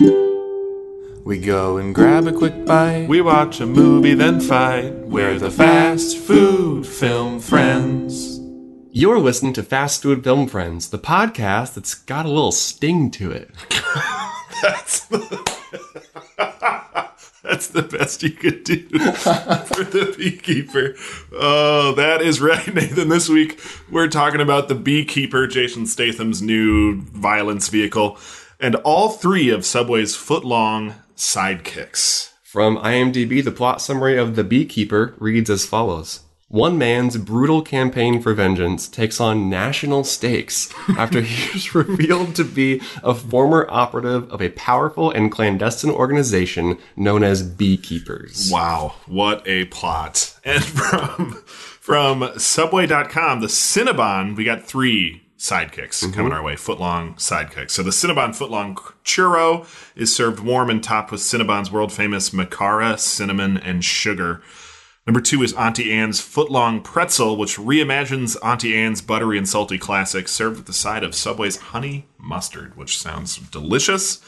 We go and grab a quick bite. We watch a movie, then fight. We're the fast food film friends. You're listening to Fast Food Film Friends, the podcast that's got a little sting to it. That's the, that's the best you could do for the beekeeper. Oh, that is right, Nathan. This week we're talking about the beekeeper, Jason Statham's new violence vehicle, and all three of Subway's foot-long sidekicks. From IMDb, the plot summary of The Beekeeper reads as follows. One man's brutal campaign for vengeance takes on national stakes after he is revealed to be a former operative of a powerful and clandestine organization known as Beekeepers. Wow, what a plot. And from from subway.com, the Cinnabon, we got three sidekicks mm-hmm. coming our way, footlong sidekicks. So the Cinnabon footlong churro is served warm and topped with Cinnabon's world famous Makara, cinnamon, and sugar. Number two is Auntie Anne's footlong pretzel, which reimagines Auntie Anne's buttery and salty classic, served with the side of Subway's honey mustard, which sounds delicious.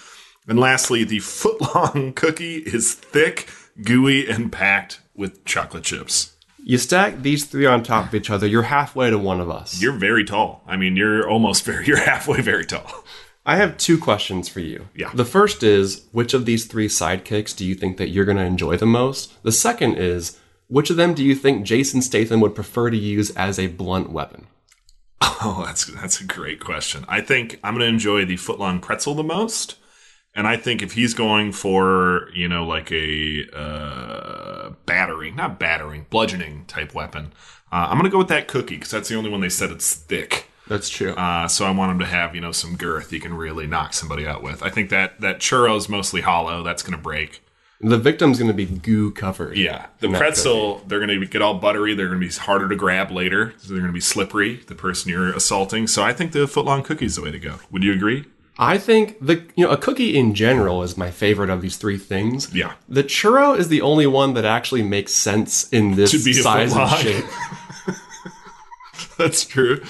And lastly, the footlong cookie is thick, gooey, and packed with chocolate chips. You stack these three on top of each other, you're halfway to one of us. You're very tall. I mean, you're almost very, you're halfway very tall. I have two questions for you. Yeah. The first is which of these three sidekicks do you think that you're going to enjoy the most? The second is which of them do you think Jason Statham would prefer to use as a blunt weapon? Oh, that's that's a great question. I think I'm going to enjoy the footlong pretzel the most, and I think if he's going for you know like a uh, battering, not battering, bludgeoning type weapon, uh, I'm going to go with that cookie because that's the only one they said it's thick. That's true. Uh, so I want him to have you know some girth he can really knock somebody out with. I think that that churro's mostly hollow. That's going to break. the victim's going to be goo covered. Yeah, the pretzel, they're going to get all buttery. They're going to be harder to grab later. So they're going to be slippery, the person you're assaulting. So I think the footlong cookie is the way to go. Would you agree? I think the you know a cookie in general is my favorite of these three things. Yeah. The churro is the only one that actually makes sense in this size and shape. That's true.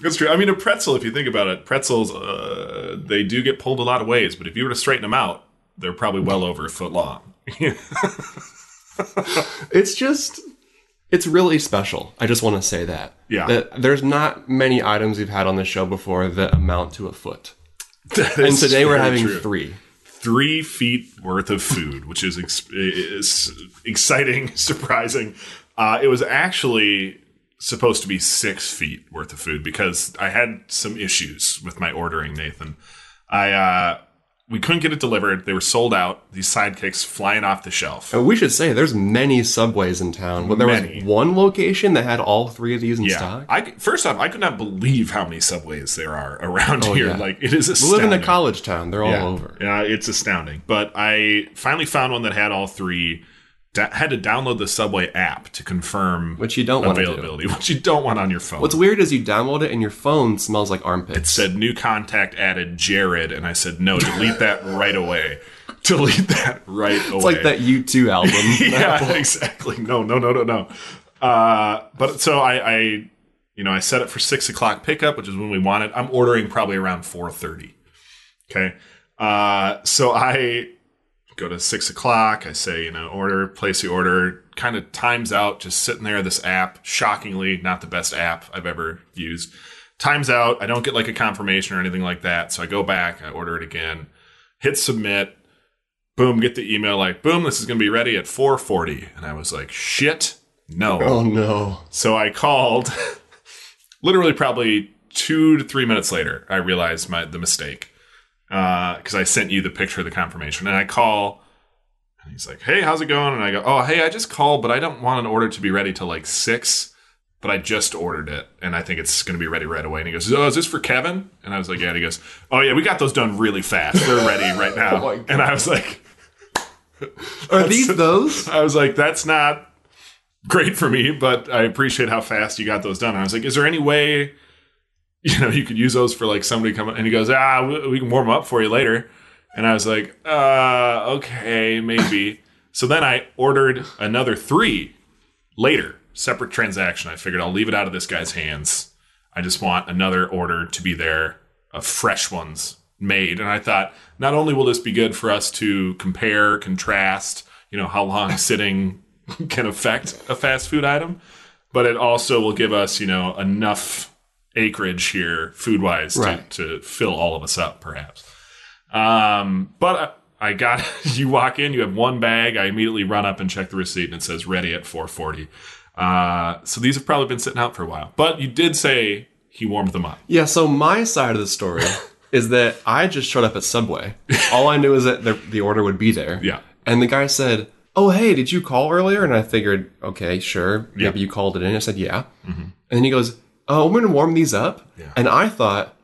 That's true. I mean, a pretzel, if you think about it, pretzels, uh, they do get pulled a lot of ways. But if you were to straighten them out, they're probably well over a foot long. It's just it's really special. I just want to say that. Yeah. That there's not many items we've had on this show before that amount to a foot. And today we're having true. three. three feet worth of food, which is, ex- is exciting, surprising. Uh, it was actually supposed to be six feet worth of food because I had some issues with my ordering, Nathan. I uh, we couldn't get it delivered; they were sold out. These sidekicks flying off the shelf. And we should say there's many subways in town, but there Many. was one location that had all three of these in Yeah, stock. I first off, I could not believe how many subways there are around oh, here. Oh, yeah. Like it is We live in a college town. They're yeah. all over. Yeah, it's astounding. But I finally found one that had all three. Da- had to download the Subway app to confirm Which you don't want do. availability, which you don't want on your phone. What's weird is you download it and your phone smells like armpits. it said new contact added Jared, and I said no, delete that right away. Delete that right away. It's like that U2 album. yeah, exactly. No, no, no, no, no. Uh, but so I, I, you know, I set it for six o'clock pickup, which is when we want it. I'm ordering probably around four thirty. Okay. Uh, so I go to six o'clock. I say, you know, order, place the order. Kind of times out, just sitting there. This app, shockingly, not the best app I've ever used. Times out. I don't get like a confirmation or anything like that. So I go back. I order it again. Hit submit boom, get the email like, boom, this is going to be ready at 4:40, and I was like, shit, no. oh no. So I called. literally, probably two to three minutes later, I realized my the mistake Uh, because I sent you the picture of the confirmation, and I call. And he's like, "Hey, how's it going?" And I go, "Oh, hey, I just called, but I don't want an order to be ready till like six, but I just ordered it, and I think it's going to be ready right away." And he goes, "Oh, is this for Kevin?" And I was like, "Yeah." And he goes, "Oh yeah, we got those done really fast. They're ready right now." Oh God. and I was like, Are these those? I was like, that's not great for me, but I appreciate how fast you got those done. And I was like, is there any way, you know, you could use those for like somebody coming? And he goes, ah, we, can warm up for you later. And I was like, uh, okay, maybe. so then I ordered another three later, separate transaction. I figured I'll leave it out of this guy's hands. I just want another order to be there of fresh ones made. And I thought, not only will this be good for us to compare, contrast, you know, how long sitting can affect a fast food item, but it also will give us, you know, enough acreage here food wise Right. to, to fill all of us up, perhaps. Um, but I got you walk in, you have one bag. I immediately run up and check the receipt, and it says ready at 4:40. Uh, so these have probably been sitting out for a while. But you did say he warmed them up. Yeah, so my side of the story is that I just showed up at Subway. All I knew is that the, the order would be there. Yeah. And the guy said, Oh, hey, did you call earlier? And I figured, okay, sure. Yeah. Maybe you called it in. I said, yeah. And then he goes, Uh, oh, I'm going to warm these up. Yeah. And I thought,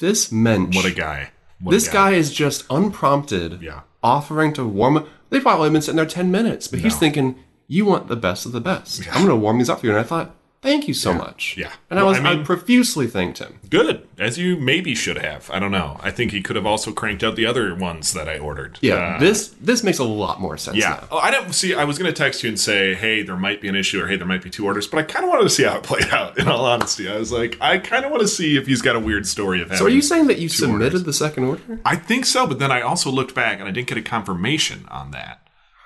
this mensch, What a guy! What a this guy is just unprompted Yeah. offering to warm up. They probably been sitting there 10 minutes, but he's thinking, you want the best of the best. I'm going to warm these up for you. And I thought, thank you so much. Yeah. And I was, I I, profusely thanked him. Good, as you maybe should have. I don't know. I think he could have also cranked out the other ones that I ordered. Yeah, Uh, this this makes a lot more sense Yeah. now. Oh, I don't see. I was going to text you and say, "Hey, there might be an issue," or "Hey, there might be two orders," but I kind of wanted to see how it played out. In all honesty, I was like, I kind of want to see if he's got a weird story of having. So are you saying that you submitted orders. the second order? I think so, but then I also looked back and I didn't get a confirmation on that.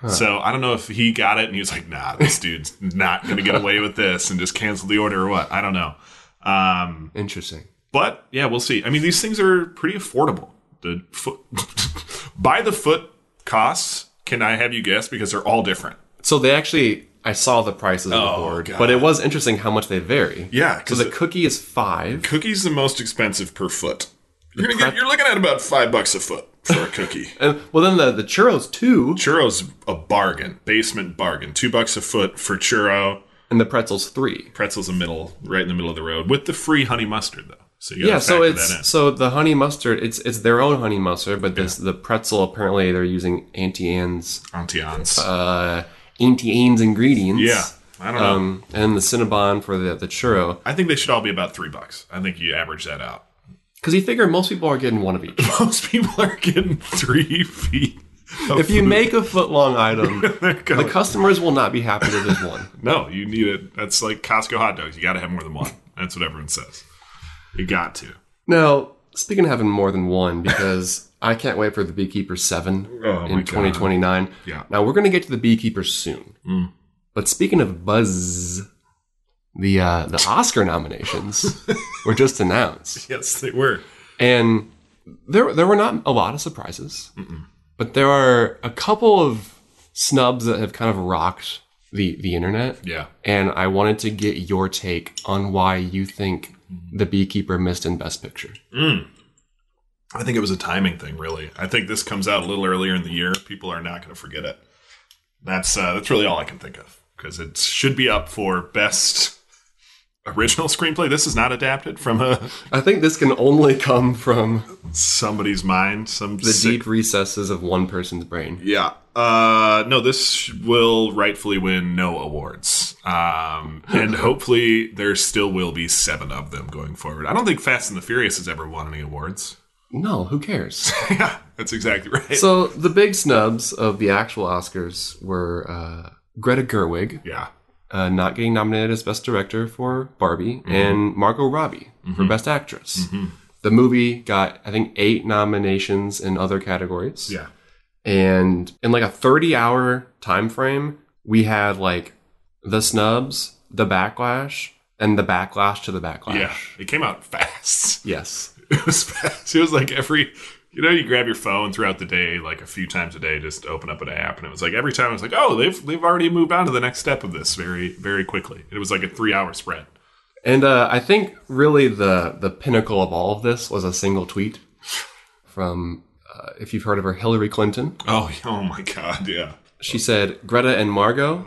So I don't know if he got it and he was like, "Nah, this dude's not going to get away with this," and just canceled the order or what. I don't know. Um, Interesting. but yeah, we'll see. I mean, these things are pretty affordable. The foot by the foot costs. Can I have you guess? Because they're all different. So they actually, I saw the prices on the Oh, board, God. but it was interesting how much they vary. Yeah, So because the cookie is five. cookie's the most expensive per foot. You're, get, you're looking at about five bucks a foot for a cookie. And, well, then the, the churros two, Churro's a bargain, basement bargain. Two bucks a foot for churro. and the pretzels three. Pretzel's a middle, right in the middle of the road, with the free honey mustard though. So you Yeah, so factor that in. it's so the honey mustard. It's it's their own honey mustard, but this the pretzel apparently they're using Auntie Anne's Antians. uh, Auntie Anne's ingredients. yeah, I don't know. Um, and the Cinnabon for the the churro. I think they should all be about three bucks. I think you average that out. Because you figure most people are getting one of each. Most people are getting three feet. of if you food. make a foot long item, They're the going- customers will not be happy with just one. no, you need it. That's like Costco hot dogs. You got to have more than one. That's what everyone says. You got to. Now, speaking of having more than one, because I can't wait for the Beekeeper 7 Oh my in God. 2029. Yeah. Now, we're going to get to the Beekeeper soon. Mm. But speaking of buzz, the, uh, the Oscar nominations were just announced. Yes, they were. And there, there were not a lot of surprises, but there are a couple of snubs that have kind of rocked the, the internet. Yeah. And I wanted to get your take on why you think the Beekeeper missed in Best Picture. I think it was a timing thing, really. I think this comes out a little earlier in the year. People are not going to forget it. That's uh, that's really all I can think of because it should be up for best original screenplay. This is not adapted from a I think this can only come from somebody's mind. Some the deep recesses of one person's brain. Yeah. Uh, no, this will rightfully win no awards. Um, and hopefully there still will be seven of them going forward. I don't think Fast and the Furious has ever won any awards. No, who cares? yeah, that's exactly right. so the big snubs of the actual Oscars were uh, Greta Gerwig yeah. Uh, not getting nominated as Best Director for Barbie, mm-hmm. and Margot Robbie for mm-hmm. Best Actress. Mm-hmm. The movie got, I think, eight nominations in other categories. Yeah. And in like a 30 hour time frame, we had like the snubs, the backlash, and the backlash to the backlash. Yeah. It came out fast. Yes. It was fast. It was like every, you know, you grab your phone throughout the day, like a few times a day, just open up an app. And it was like every time I was like, oh, they've, they've already moved on to the next step of this very, very quickly. It was like a three hour spread. And uh, I think really the the pinnacle of all of this was a single tweet from, uh, if you've heard of her, Hillary Clinton. Oh, oh my God. Yeah. She said, Greta and Margot,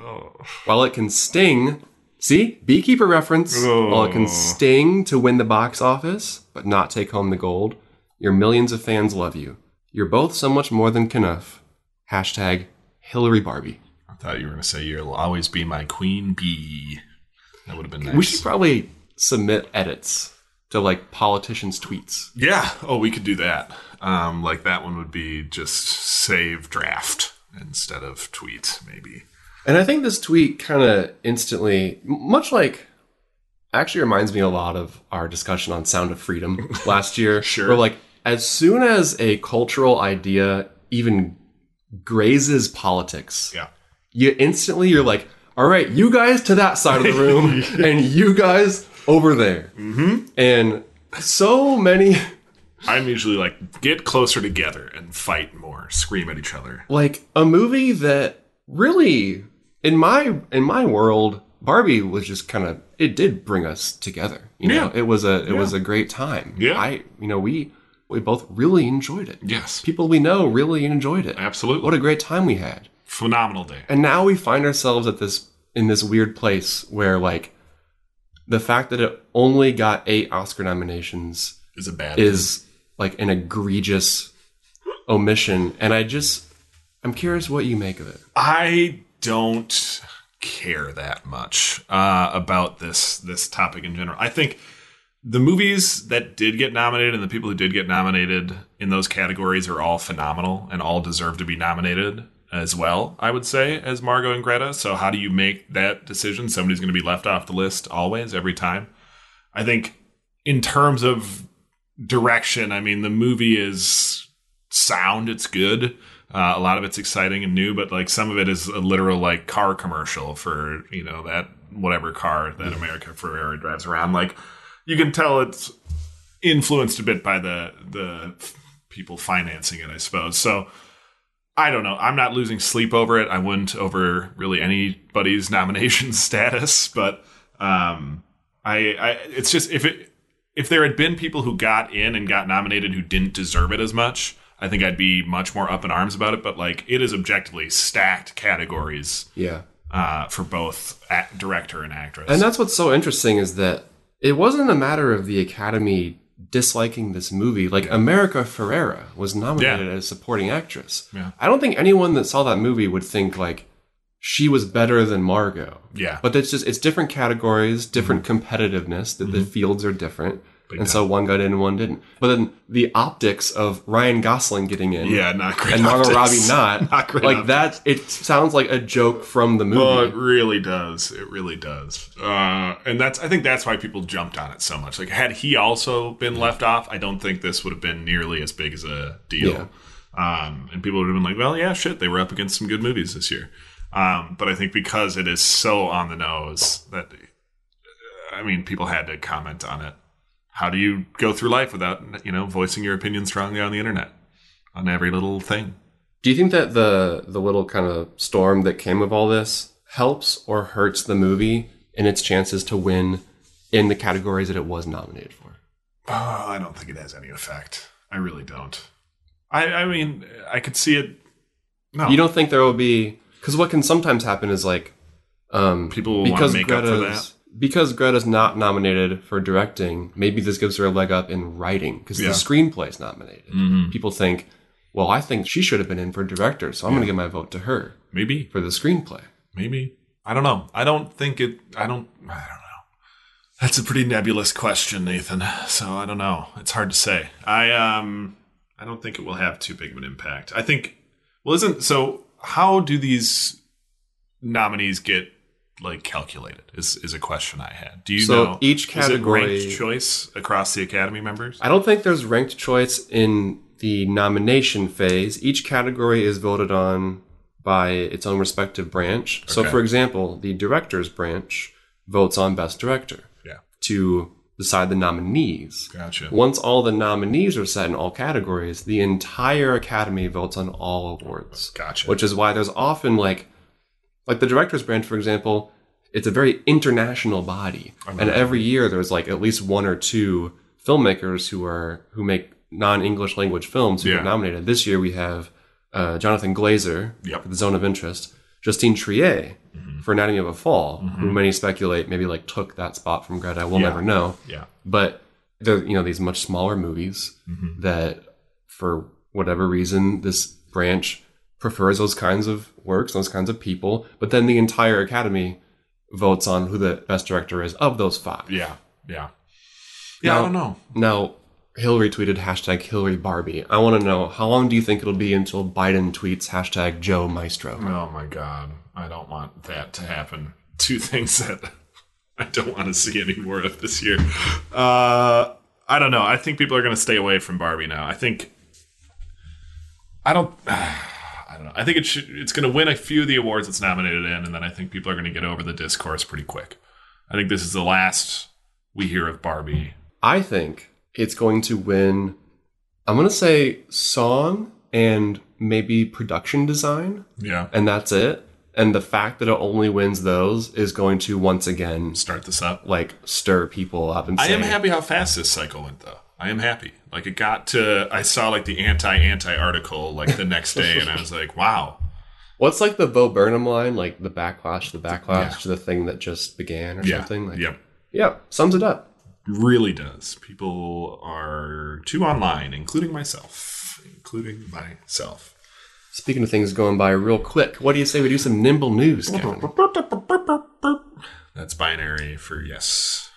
while it can sting, see, beekeeper reference, while it can sting to win the box office, but not take home the gold, your millions of fans love you. You're both so much more than Kenough. Hashtag Hillary Barbie. I thought you were going to say you'll always be my queen bee. That would have been nice. We should probably submit edits to like politicians' tweets. yeah. Oh, we could do that. Um, like that one would be just save draft instead of tweet, maybe. And I think this tweet kind of instantly, much like, actually reminds me a lot of our discussion on Sound of Freedom last year. Sure. Where like as soon as a cultural idea even grazes politics, Yeah. you instantly you're like, all right, you guys to that side of the room, and you guys over there. Mm-hmm. And so many, I'm usually like, get closer together and fight more, scream at each other. like a movie that really, in my in my world, Barbie was just kind of it did bring us together. You know, Yeah. it was a it was a great time. Yeah. I you know we we both really enjoyed it. Yes. People we know really enjoyed it. Absolutely. What a great time we had. phenomenal day. And now we find ourselves at this in this weird place where like the fact that it only got eight Oscar nominations Is a bad is like an egregious omission and I just I'm curious what you make of it. I don't care that much uh, about this this topic in general. I think the movies that did get nominated and the people who did get nominated in those categories are all phenomenal and all deserve to be nominated as well. I would say as Margot and Greta. So how do you make that decision? Somebody's going to be left off the list always every time. I think in terms of direction, I mean the movie is sound. It's good. Uh, a lot of it's exciting and new, but like some of it is a literal like car commercial for you know that whatever car that America Ferrera drives around. Like you can tell it's influenced a bit by the the people financing it, I suppose. So I don't know. I'm not losing sleep over it. I wouldn't over really anybody's nomination status, but um, I, I it's just if it if there had been people who got in and got nominated who didn't deserve it as much, I think I'd be much more up in arms about it. But like, it is objectively stacked categories Yeah. uh, for both director and actress. And that's what's so interesting is that it wasn't a matter of the Academy disliking this movie. Like America Ferrera was nominated Yeah. as supporting actress. Yeah. I don't think anyone that saw that movie would think like she was better than Margot. yeah, But it's just it's different categories, different mm-hmm. competitiveness. That the mm-hmm. fields are different, and so one got in and one didn't. But then the optics of Ryan Gosling getting in, yeah, not great. and Margot optics. Robbie not, Not great like optics. that. It sounds like a joke from the movie. Well, it really does. It really does. Uh, and that's I think that's why people jumped on it so much. Like had he also been left off, I don't think this would have been nearly as big as a deal. Um, and people would have been like, "Well, yeah, shit, they were up against some good movies this year." Um, but I think because it is so on the nose that I mean, people had to comment on it. How do you go through life without you know voicing your opinion strongly on the internet on every little thing? Do you think that the the little kind of storm that came of all this helps or hurts the movie in its chances to win in the categories that it was nominated for? Oh, I don't think it has any effect. I really don't. I, I mean, I could see it. No, You don't think there will be because what can sometimes happen is like um, People because make up for Greta's because Greta's not nominated for directing. Maybe this gives her a leg up in writing because Yeah. the screenplay is nominated. Mhm. People think, well, I think she should have been in for director, so I'm going to give my vote to her maybe, for the screenplay. maybe. I don't know. I don't think it. I don't. I don't know. That's a pretty nebulous question, Nathan. So I don't know. It's hard to say. I um. I don't think it will have too big of an impact. I think. Well, isn't so? How do these nominees get like calculated? Is is a question I had. Do you So know each category- ranked choice across the Academy members? I don't think there's ranked choice in the nomination phase. Each category is voted on by its own respective branch. So, for example, the director's branch votes on Best Director Yeah. to decide the nominees. Gotcha. Once all the nominees are set in all categories, the entire Academy votes on all awards. Gotcha. Which is why there's often like, like the director's branch, for example, it's a very international body, and every year there's like at least one or two filmmakers who are who make non-English language films who Yeah. get nominated. This year we have uh, Jonathan Glazer Yep. for The Zone of Interest, Justine Triet Mm-hmm. for Anatomy of a Fall, who many speculate maybe like took that spot from Greta. We'll Yeah. never know yeah. but they're you know these much smaller movies Mm-hmm. that for whatever reason this branch prefers those kinds of works those kinds of people but then the entire academy votes on who the best director is of those five Yeah. Yeah. Yeah, I don't know. now hillary tweeted hashtag hillary barbie i want to know how long do you think it'll be until biden tweets hashtag joe maestro Oh my god. I don't want that to happen. Two things that I don't want to see any more of this year. Uh I don't know. I think people are going to stay away from Barbie now. I think I don't. I don't know. I think it should. It's going to win a few of the awards it's nominated in, and then I think people are going to get over the discourse pretty quick. I think this is the last we hear of Barbie. I think it's going to win. I'm going to say song and maybe production design, Yeah, and that's it. And the fact that it only wins those is going to once again start this up. like stir people up and I say, am happy how fast this cycle went, though. I am happy. Like it got to. I saw like the anti anti article like the next day, and I was like, wow. What's like the Bo Burnham line, like the backlash, the backlash Yeah. to the thing that just began or Yeah. something? Like, yep. yeah, sums it up. Really does. People are too online, including myself. Including myself. Speaking of things going by real quick, what do you say we do some nimble news, Kevin? That's binary for yes.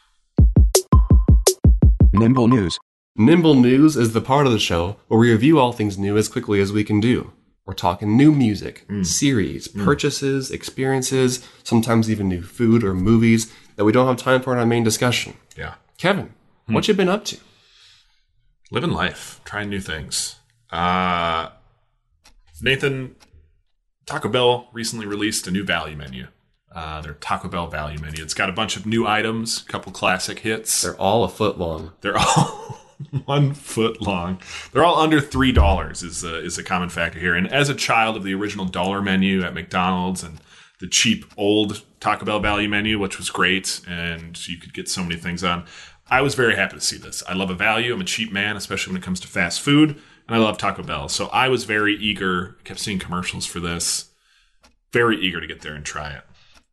Nimble News. Nimble News is the part of the show where we review all things new as quickly as we can do. We're talking new music, series, purchases, experiences, sometimes even new food or movies that we don't have time for in our main discussion. Yeah. Kevin, what you been up to? Living life, trying new things. Uh, Nathan, Taco Bell recently released a new value menu. Uh, their Taco Bell value menu. It's got a bunch of new items, a couple classic hits. They're all a foot long. They're all one foot long. They're all under three dollars is a, is a common factor here. And as a child of the original dollar menu at McDonald's and the cheap old Taco Bell value menu, which was great, and you could get so many things on. I was very happy to see this. I love a value. I'm a cheap man, especially when it comes to fast food, and I love Taco Bell. So I was very eager. Kept seeing commercials for this. Very eager to get there and try it.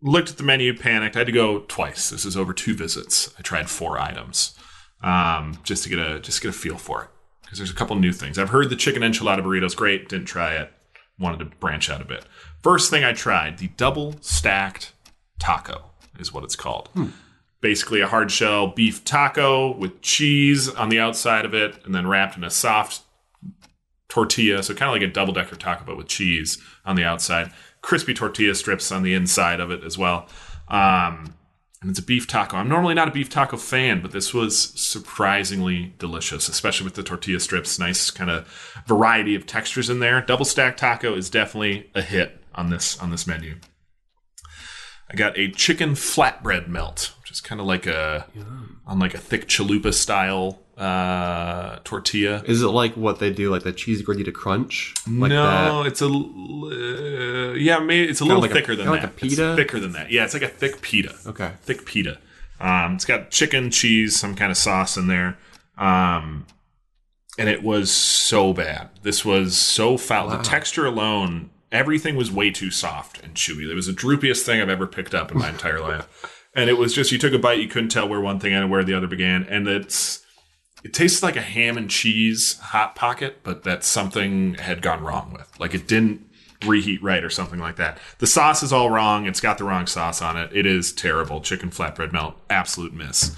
Looked at the menu, panicked. I had to go twice. This is over two visits. I tried four items um, just to get a just get a feel for it because there's a couple new things. I've heard the chicken enchilada burrito's great. Didn't try it. Wanted to branch out a bit. First thing I tried the double stacked taco is what it's called. Basically, a hard shell beef taco with cheese on the outside of it, and then wrapped in a soft tortilla. So kind of like a double decker taco, but with cheese on the outside. Crispy tortilla strips on the inside of it as well. Um, and it's a beef taco. I'm normally not a beef taco fan, but this was surprisingly delicious, especially with the tortilla strips. Nice kind of variety of textures in there. Double stack taco is definitely a hit on this on this menu. I got a chicken flatbread melt, which is kind of like a on like a thick chalupa style uh, tortilla. Is it like what they do, like the cheese gordita crunch? Like no, it's a uh, yeah, maybe it's a little like a- thicker than kinda that. like a It's thicker than that. Yeah, it's like a thick pita. Okay. thick pita. Um, it's got chicken, cheese, some kind of sauce in there. Um, and it was so bad. This was so foul. The texture alone, everything was way too soft and chewy. It was the droopiest thing I've ever picked up in my entire life. And it was just you took a bite, you couldn't tell where one thing ended, where the other began, and it's it tastes like a ham and cheese hot pocket, but that something had gone wrong with. Like it didn't reheat right or something like that. The sauce is all wrong. It's got the wrong sauce on it. It is terrible. Chicken flatbread melt, absolute miss.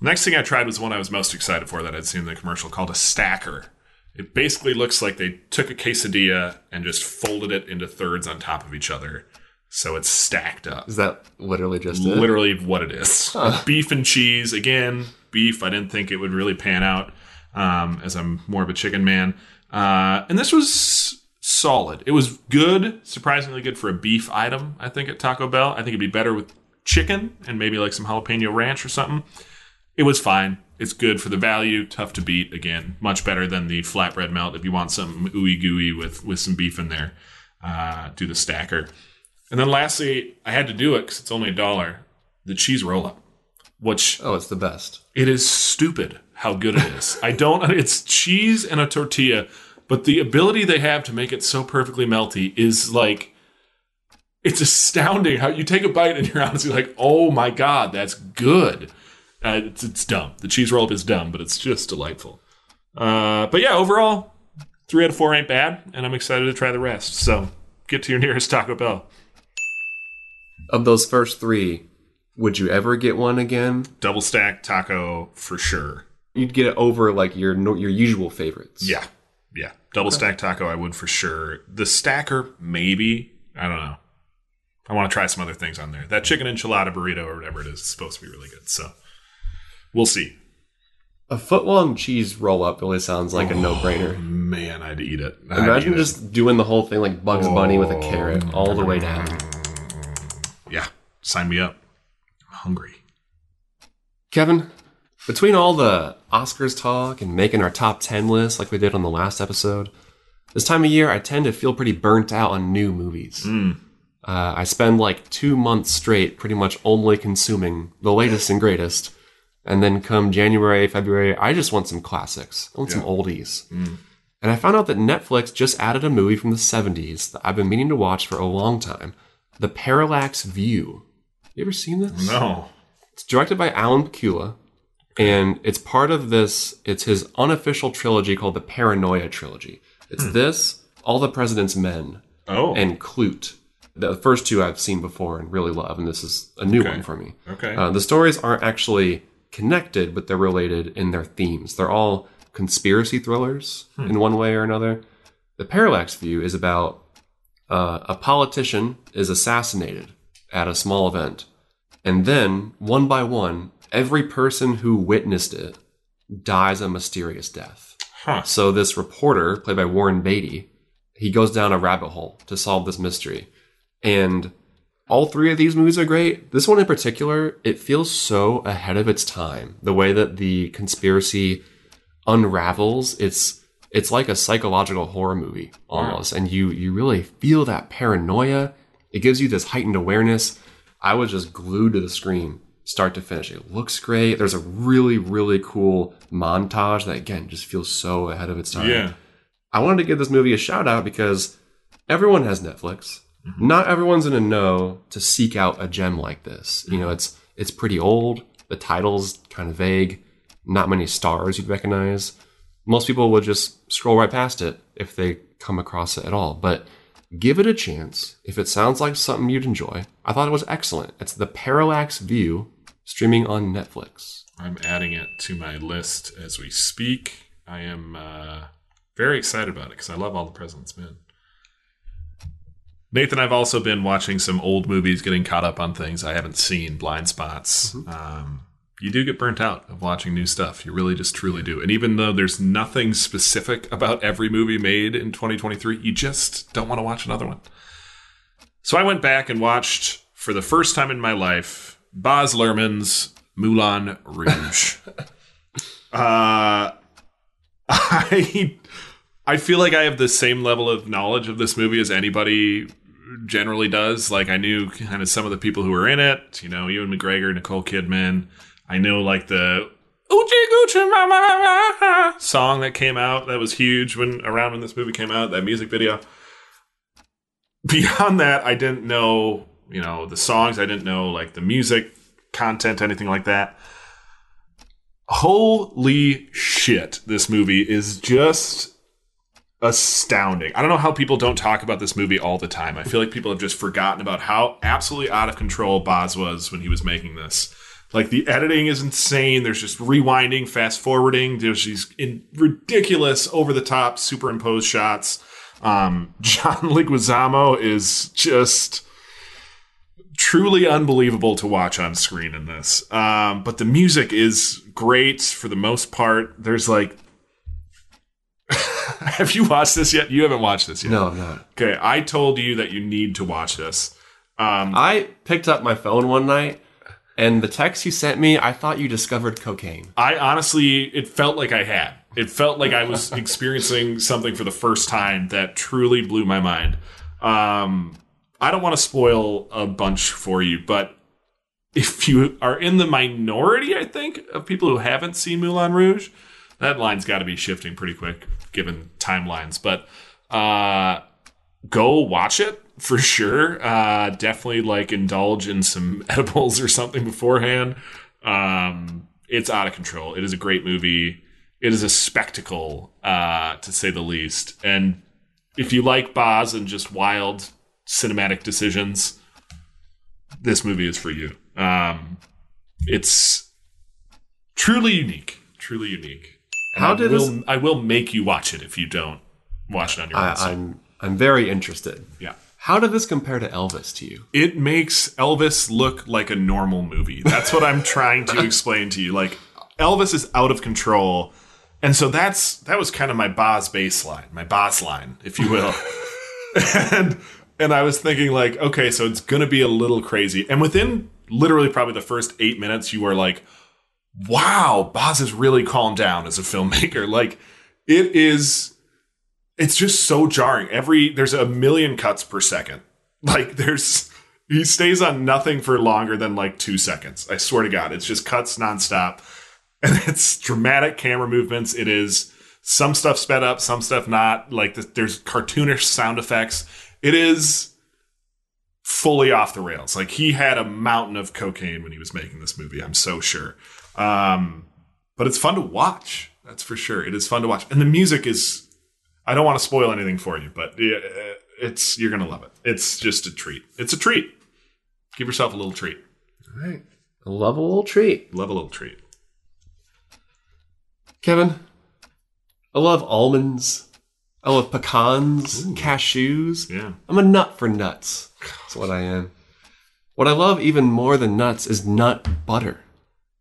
Next thing I tried was one I was most excited for that I'd seen in the commercial called a stacker. It basically looks like they took a quesadilla and just folded it into thirds on top of each other. So it's stacked up Is that literally just it? literally what it is. Beef and cheese. Again, beef. I didn't think it would really pan out um, as I'm more of a chicken man. Uh, and this was solid. It was good, surprisingly good for a beef item, I think, at Taco Bell. I think it'd be better with chicken and maybe like some jalapeno ranch or something. It was fine. It's good for the value. Tough to beat. Again, much better than the flatbread melt. If you want something ooey gooey with with some beef in there, uh, do the stacker. And then lastly, I had to do it because it's only a dollar. The cheese roll up, which Oh, it's the best. it is stupid how good it is. I don't. It's cheese and a tortilla, but the ability they have to make it so perfectly melty is like. It's astounding how you take a bite and you're honestly like, "Oh my god, that's good." Uh, it's, it's dumb. The cheese roll up is dumb, but it's just delightful. Uh, but yeah, overall, three out of four ain't bad, and I'm excited to try the rest. So get to your nearest Taco Bell. Of those first three, would you ever get one again? Double stack taco for sure. You'd get it over like your your usual favorites. Yeah. Yeah. Double stack taco, I would for sure. The stacker, maybe. I don't know. I want to try some other things on there. That chicken enchilada burrito or whatever it is is supposed to be really good. So we'll see. A foot long cheese roll up really sounds like a oh, no brainer. Man, I'd eat it. I'd Imagine eat it. just doing the whole thing like Bugs Bunny with a carrot all the way down. yeah. Sign me up. I'm hungry. Kevin, between all the Oscars talk and making our top 10 list like we did on the last episode, this time of year I tend to feel pretty burnt out on new movies. Uh, I spend like two months straight pretty much only consuming the latest and greatest. And then come January, February, I just want some classics. I want some oldies. And I found out that Netflix just added a movie from the 70s that I've been meaning to watch for a long time The Parallax View. You ever seen this? No. It's directed by Alan Pakula, and it's part of this. It's his unofficial trilogy called the Paranoia trilogy. It's this, All the President's Men, Oh. and Klute. The first two I've seen before and really love, and this is a new Okay. one for me. okay. Uh, the stories aren't actually connected, but they're related in their themes. They're all conspiracy thrillers in one way or another. The Parallax View is about uh, a politician is assassinated at a small event, and then one by one, every person who witnessed it dies a mysterious death. huh. So this reporter, played by Warren Beatty, he goes down a rabbit hole to solve this mystery. And all three of these movies are great. This one in particular, it feels so ahead of its time. The way that the conspiracy unravels, it's it's like a psychological horror movie almost. And you you really feel that paranoia. It gives you this heightened awareness. I was just glued to the screen start to finish. It looks great. There's a really, really cool montage that again just feels so ahead of its time. Yeah. I wanted to give this movie a shout out because everyone has Netflix. Mm-hmm. Not everyone's in a know to seek out a gem like this. You know, it's it's pretty old. The title's kind of vague. Not many stars you'd recognize. Most people would just scroll right past it if they come across it at all. But give it a chance. If it sounds like something you'd enjoy, I thought it was excellent. It's The Parallax View, streaming on Netflix. I'm adding it to my list as we speak. I am uh, very excited about it because I love all the President's Men. Nathan, I've also been watching some old movies, getting caught up on things I haven't seen, blind spots. Um, you do get burnt out of watching new stuff. You really just truly do. And even though there's nothing specific about every movie made in 2023, you just don't want to watch another one. So I went back and watched, for the first time in my life, Baz Luhrmann's Moulin Rouge. uh, I I feel like I have the same level of knowledge of this movie as anybody generally does. Like I knew kind of some of the people who were in it. You know, Ewan McGregor, Nicole Kidman. I know like the song that came out that was huge when around when this movie came out. That music video. Beyond that, I didn't know. You know the songs. I didn't know like the music content, anything like that. Holy shit! This movie is just astounding. I don't know how people don't talk about this movie all the time. I feel like people have just forgotten about how absolutely out of control Baz was when he was making this. Like the editing is insane. There's just rewinding, fast forwarding. There's these in ridiculous, over the top, superimposed shots. Um, John Leguizamo is just truly unbelievable to watch on screen in this. Um, but the music is great for the most part. There's like have you watched this yet? You haven't watched this yet. No, I'm not. Okay, I told you that you need to watch this. Um, I picked up my phone one night, and the text you sent me, I thought you discovered cocaine. I honestly, it felt like I had. It felt like I was experiencing something for the first time that truly blew my mind. Um, I don't want to spoil a bunch for you, but if you are in the minority, I think, of people who haven't seen Moulin Rouge, that line's got to be shifting pretty quick given timelines. But uh, go watch it for sure. Uh, definitely like indulge in some edibles or something beforehand. Um, it's out of control. It is a great movie. It is a spectacle, uh, to say the least. And if you like Baz and just wild cinematic decisions, this movie is for you. Um, it's truly unique. Truly unique. And How I did will, this- I will make you watch it if you don't watch it on your own. I, I'm I'm very interested. yeah. How did this compare to Elvis to you? It makes Elvis look like a normal movie. That's what I'm trying to explain to you. Like Elvis is out of control. And so that's that was kind of my boss baseline, my boss line, if you will. and and I was thinking like, okay, so it's gonna be a little crazy. And within literally probably the first eight minutes, you are like, wow, Baz is really calmed down as a filmmaker. Like it is it's just so jarring. Every there's a million cuts per second. Like there's he stays on nothing for longer than like two seconds. I swear to God, it's just cuts nonstop, and it's dramatic camera movements. It is some stuff sped up, some stuff not. Like the, there's cartoonish sound effects. It is fully off the rails. Like he had a mountain of cocaine when he was making this movie. I'm so sure. Um, but it's fun to watch. That's for sure. It is fun to watch, and the music is. I don't want to spoil anything for you, but uh, it's you're gonna love it. It's just a treat. It's a treat. Give yourself a little treat. All right, love a little treat. Love a little treat. Kevin, I love almonds. I love pecans, cashews. Yeah. I'm a nut for nuts. That's what I am. What I love even more than nuts is nut butter.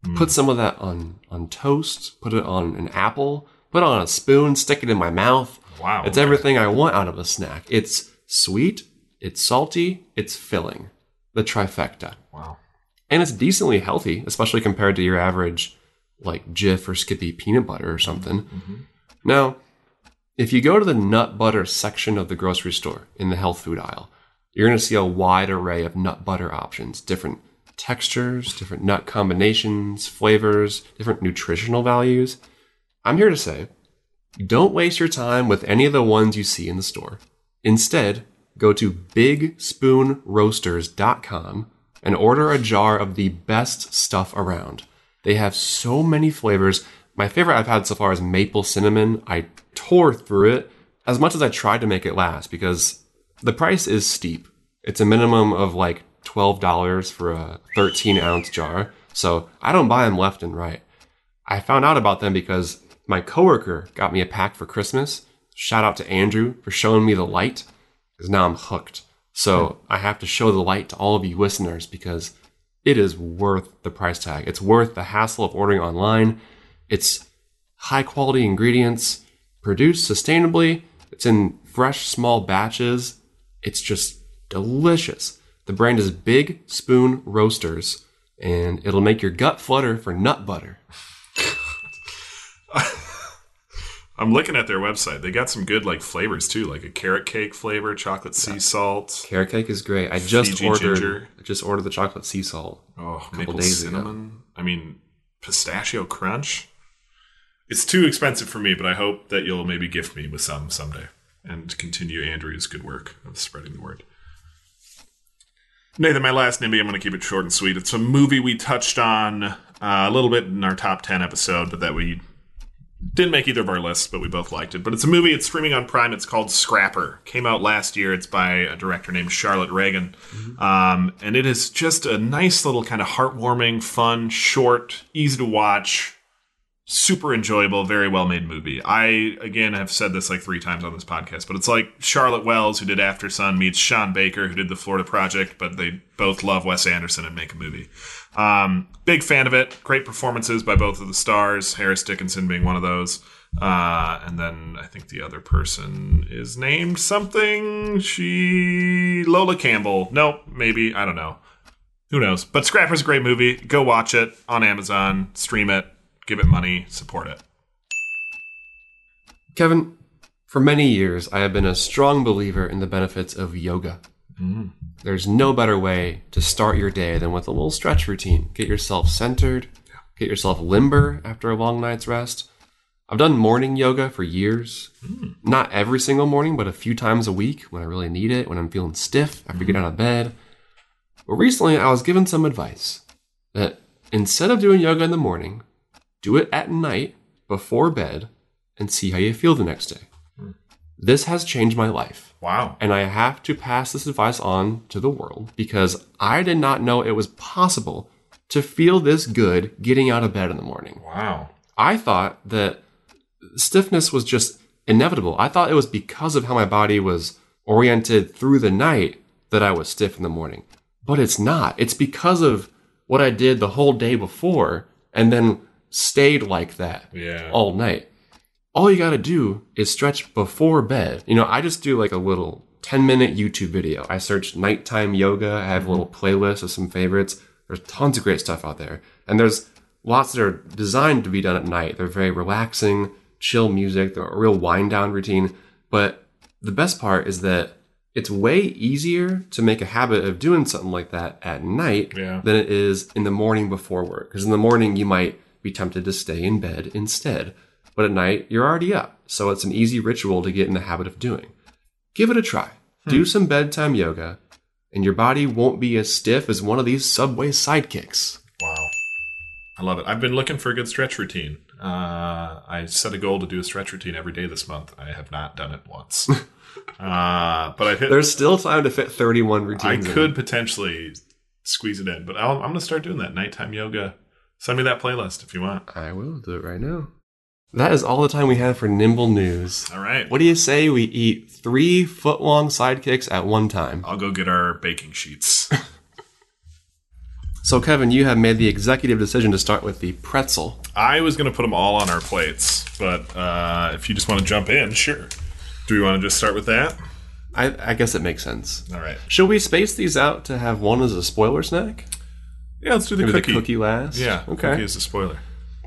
Mm. Put some of that on on toast. Put it on an apple. Put it on a spoon. Stick it in my mouth. Wow. It's everything I want out of a snack. It's sweet. It's salty. It's filling. The trifecta. Wow. And it's decently healthy, especially compared to your average like Jif or Skippy peanut butter or something. Mm-hmm. Now, if you go to the nut butter section of the grocery store in the health food aisle, you're going to see a wide array of nut butter options, different textures, different nut combinations, flavors, different nutritional values. I'm here to say, don't waste your time with any of the ones you see in the store. Instead, go to bigspoonroasters.com and order a jar of the best stuff around. They have so many flavors. My favorite I've had so far is maple cinnamon. I tore through it as much as I tried to make it last because the price is steep. It's a minimum of like $12 for a 13 ounce jar. So I don't buy them left and right. I found out about them because my coworker got me a pack for Christmas. Shout out to Andrew for showing me the light because now I'm hooked. So I have to show the light to all of you listeners because it is worth the price tag. It's worth the hassle of ordering online. It's high quality ingredients, produced sustainably. It's in fresh, small batches. It's just delicious. The brand is Big Spoon Roasters, and it'll make your gut flutter for nut butter. I'm looking at their website. They got some good like flavors too, like a carrot cake flavor, chocolate sea salt. Carrot cake is great. I just Fiji ordered. ginger. I just ordered the chocolate sea salt. Oh, maple days ago. cinnamon. I mean, pistachio crunch. It's too expensive for me, but I hope that you'll maybe gift me with some someday and continue Andrew's good work of spreading the word. Nathan, my last NIMBY, I'm going to keep it short and sweet. It's a movie we touched on uh, a little bit in our top 10 episode, but that we didn't make either of our lists, but we both liked it. But it's a movie, it's streaming on Prime. It's called Scrapper. Came out last year. It's by a director named Charlotte Regan. Um, and it is just a nice little kind of heartwarming, fun, short, easy to watch, super enjoyable, very well made movie. I, again, have said this like three times on this podcast, but it's like Charlotte Wells, who did Aftersun, meets Sean Baker, who did The Florida Project, but they both love Wes Anderson and make a movie. Um, big fan of it. Great performances by both of the stars, Harris Dickinson being one of those. Uh, and then I think the other person is named something. She. Lola Campbell. Nope, maybe. I don't know. Who knows? But Scrapper's a great movie. Go watch it on Amazon, stream it, give it money, support it. Kevin, for many years, I have been a strong believer in the benefits of yoga. There's no better way to start your day than with a little stretch routine. Get yourself centered, get yourself limber after a long night's rest. I've done morning yoga for years. Hmm. Not every single morning, but a few times a week when I really need it, when I'm feeling stiff after getting hmm. out of bed. But recently, I was given some advice that instead of doing yoga in the morning, do it at night before bed and see how you feel the next day. Hmm. This has changed my life. Wow. And I have to pass this advice on to the world because I did not know it was possible to feel this good getting out of bed in the morning. Wow. I thought that stiffness was just inevitable. I thought it was because of how my body was oriented through the night that I was stiff in the morning. But it's not. It's because of what I did the whole day before and then stayed like that Yeah. all night. All you gotta do is stretch before bed. You know, I just do like a little 10 minute YouTube video. I search nighttime yoga. I have a little mm-hmm. playlist of some favorites. There's tons of great stuff out there. And there's lots that are designed to be done at night. They're very relaxing, chill music. They're a real wind down routine. But the best part is that it's way easier to make a habit of doing something like that at night Yeah. than it is in the morning before work. Because in the morning, you might be tempted to stay in bed instead. But at night, you're already up. So it's an easy ritual to get in the habit of doing. Give it a try. Do some bedtime yoga, and your body won't be as stiff as one of these subway sidekicks. Wow. I love it. I've been looking for a good stretch routine. Uh, I set a goal to do a stretch routine every day this month. I have not done it once. uh, but I hit. There's still time to fit 31 I routines. in. could potentially squeeze it in, but I'll, I'm going to start doing that nighttime yoga. Send me that playlist if you want. I will do it right now. That is all the time we have for Nimble News. All right. What do you say we eat three foot long sidekicks at one time? I'll go get our baking sheets. So, Kevin, you have made the executive decision to start with the pretzel. I was going to put them all on our plates, but uh, if you just want to jump in, sure. Do we want to just start with that? I, I guess it makes sense. All right. Should we space these out to have one as a spoiler snack? Yeah, let's do the Maybe cookie. the cookie last? Yeah, Okay. cookie is a spoiler.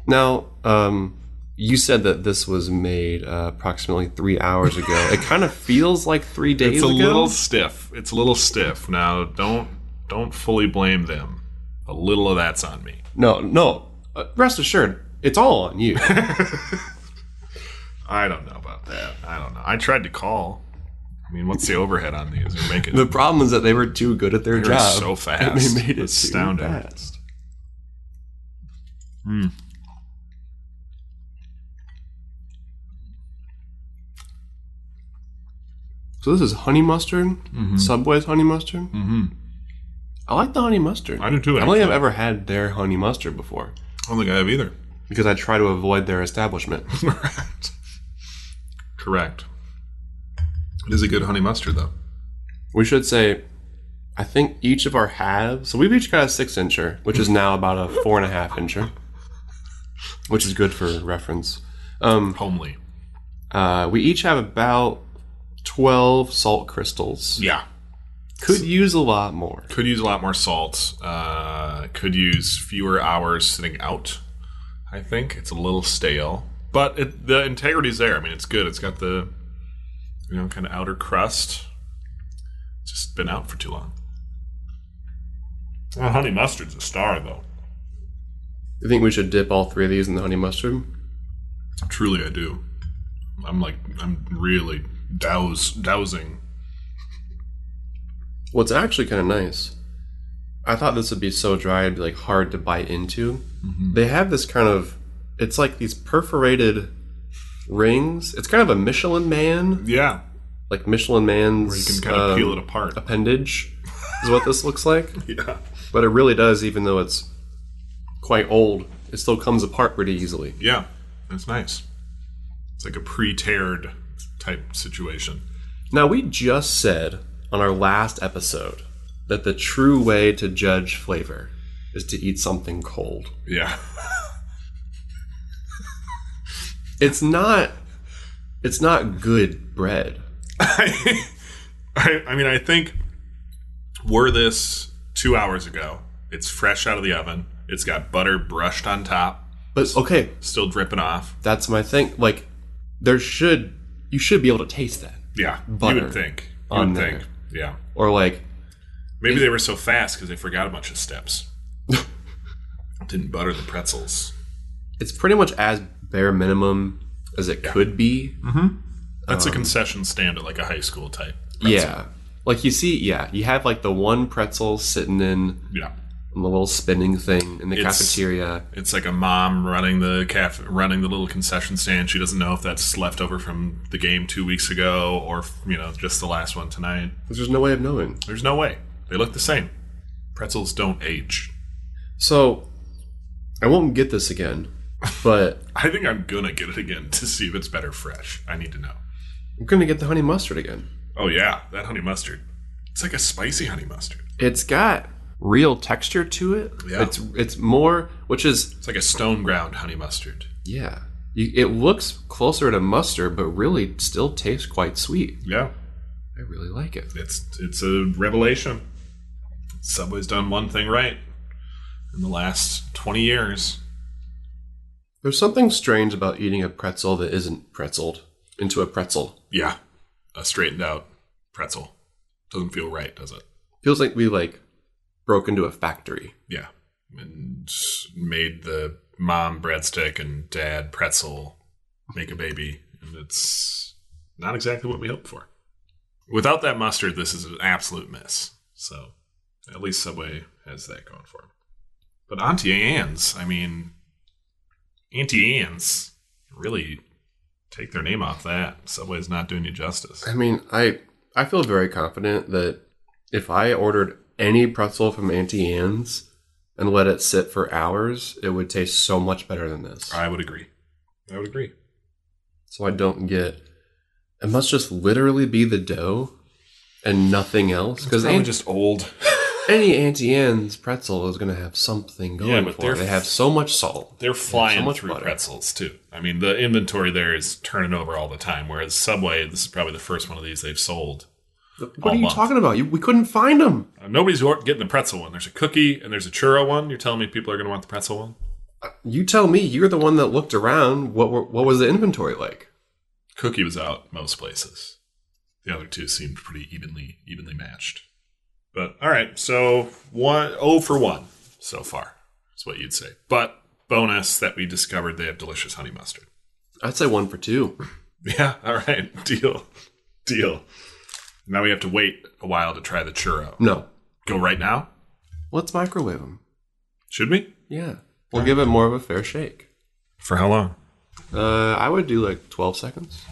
Now, um, you said that this was made uh, approximately three hours ago. it kind of feels like three days ago. It's a ago. little stiff. It's a little stiff. Now, don't don't fully blame them. A little of that's on me. No, no. Uh, rest assured, it's all on you. I don't know about that. I don't know. I tried to call. I mean, what's the overhead on these? You're making the problem is that they were too good at their They're job. so And fast. they made it Astounding. fast. So this is honey mustard. Mm-hmm. Subway's honey mustard. Mm-hmm. I like the honey mustard. I do too, I don't think I've ever had their honey mustard before I don't think I have either. because I try to avoid their establishment. Correct. Correct. It is a good honey mustard, though. we should say, I think each of our halves. So we've each got a six incher, which is now about a four and a half incher, which is good for reference. Um, Homely. uh, we each have about twelve salt crystals. Yeah. Could use a lot more. Could use a lot more salt. Uh, could use fewer hours sitting out. I think it's a little stale, but it, the integrity's there. I mean, it's good. It's got the you know kind of outer crust. It's just been out for too long. Well, honey mustard's a star, though. You think we should dip all three of these in the honey mustard? Truly, I do. I'm like, I'm really douse dowsing. What's actually kind of nice. I thought this would be so dry it'd be like hard to bite into. They have this kind of it's like these perforated rings. It's kind of a Michelin man, Yeah, like Michelin man's you can kind of um, peel it apart. appendage is what this looks like. Yeah, But it really does, even though it's quite old, it still comes apart pretty easily. yeah, that's nice. It's like a pre-teared type situation. Now, we just said on our last episode that the true way to judge flavor is to eat something cold. Yeah, It's not it's not good bread. I, I mean, I think were this two hours ago, it's fresh out of the oven. It's got butter brushed on top, But okay, still dripping off. that's my thing. Like there should you should be able to taste that. Yeah, butter you would think. You would there. think. Yeah, Or like maybe they were so fast because they forgot a bunch of steps. Didn't butter the pretzels. it's pretty much as bare minimum as it could be. Mm-hmm. That's a um, concession stand at like a high school type. pretzel. Yeah. Like you see, yeah, you have like the one pretzel sitting in yeah. Little spinning thing in the It's- cafeteria. It's like a mom running the caf- running the little concession stand. She doesn't know if that's leftover from the game two weeks ago or you know just the last one tonight. There's no way of knowing. There's no way. They look the same. Pretzels don't age. So I won't get this again, but I think I'm gonna get it again to see if it's better fresh. I need to know. I'm gonna get the honey mustard again. Oh yeah, that honey mustard. It's like a spicy honey mustard. It's got real texture to it. Yeah. It's it's more, which is It's like a stone ground honey mustard. yeah. You, it looks closer to mustard, but really still tastes quite sweet. Yeah. I really like it. It's it's a revelation. Subway's done one thing right in the last 20 years. There's something strange about eating a pretzel that isn't pretzeled into a pretzel. Yeah. A straightened out pretzel. Doesn't feel right, does it? Feels like we like broke into a factory. Yeah. And made the mom breadstick and dad pretzel make a baby. And it's not exactly what we hoped for. Without that mustard, this is an absolute mess. So at least Subway has that going for him. But Auntie Anne's, I mean, Auntie Anne's really take their name off that. Subway's not doing you justice. I mean, I I feel very confident that if I ordered any pretzel from Auntie Anne's and let it sit for hours, it would taste so much better than this. I would agree. I would agree. So I don't get. It must just literally be the dough and nothing else. Because Probably just old. any Auntie Anne's pretzel is going to have something going Yeah, but for it. They have so much salt. They're flying much through butter. pretzels too. I mean, the inventory there is turning over all the time. Whereas Subway, this is probably the first one of these they've sold. What All are you month. talking about? You, we couldn't find them. Uh, nobody's getting the pretzel one. There's a cookie and there's a churro one. You're telling me people are going to want the pretzel one? You tell me. You're the one that looked around. What were, what was the inventory like? Cookie was out most places. The other two seemed pretty evenly evenly matched. But all right, so one oh for one so far is what you'd say. But bonus that we discovered they have delicious honey mustard. I'd say one for two. Yeah, all right, deal, deal. Now we have to wait a while to try the churro. No. Go right now? Let's microwave them. Should we? Yeah. We'll give it more of a fair shake. For how long? Uh, I would do like 12 seconds.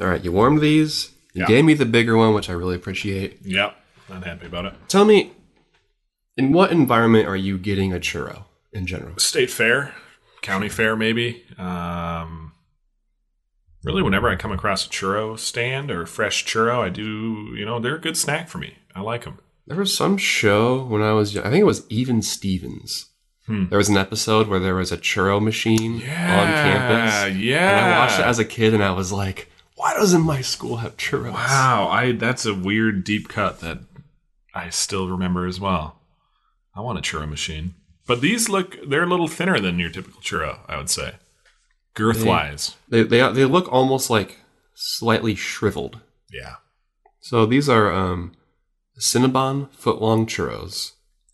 All right, you warmed these. You Yeah. gave me the bigger one, which I really appreciate. Yep, not happy about it. Tell me, in what environment are you getting a churro in general? State fair, county fair, maybe. Um, really, whenever I come across a churro stand or a fresh churro, I do. You know, they're a good snack for me. I like them. There was some show when I was. I think it was Even Stevens. Hmm. There was an episode where there was a churro machine on campus. Yeah, yeah, And I watched it as a kid and I was like, why doesn't my school have churros? Wow, I that's a weird deep cut that I still remember as well. I want a churro machine. But these look they're a little thinner than your typical churro, I would say. Girth wise. They, they, they look almost like slightly shriveled. Yeah. So these are um, Cinnabon footlong churros.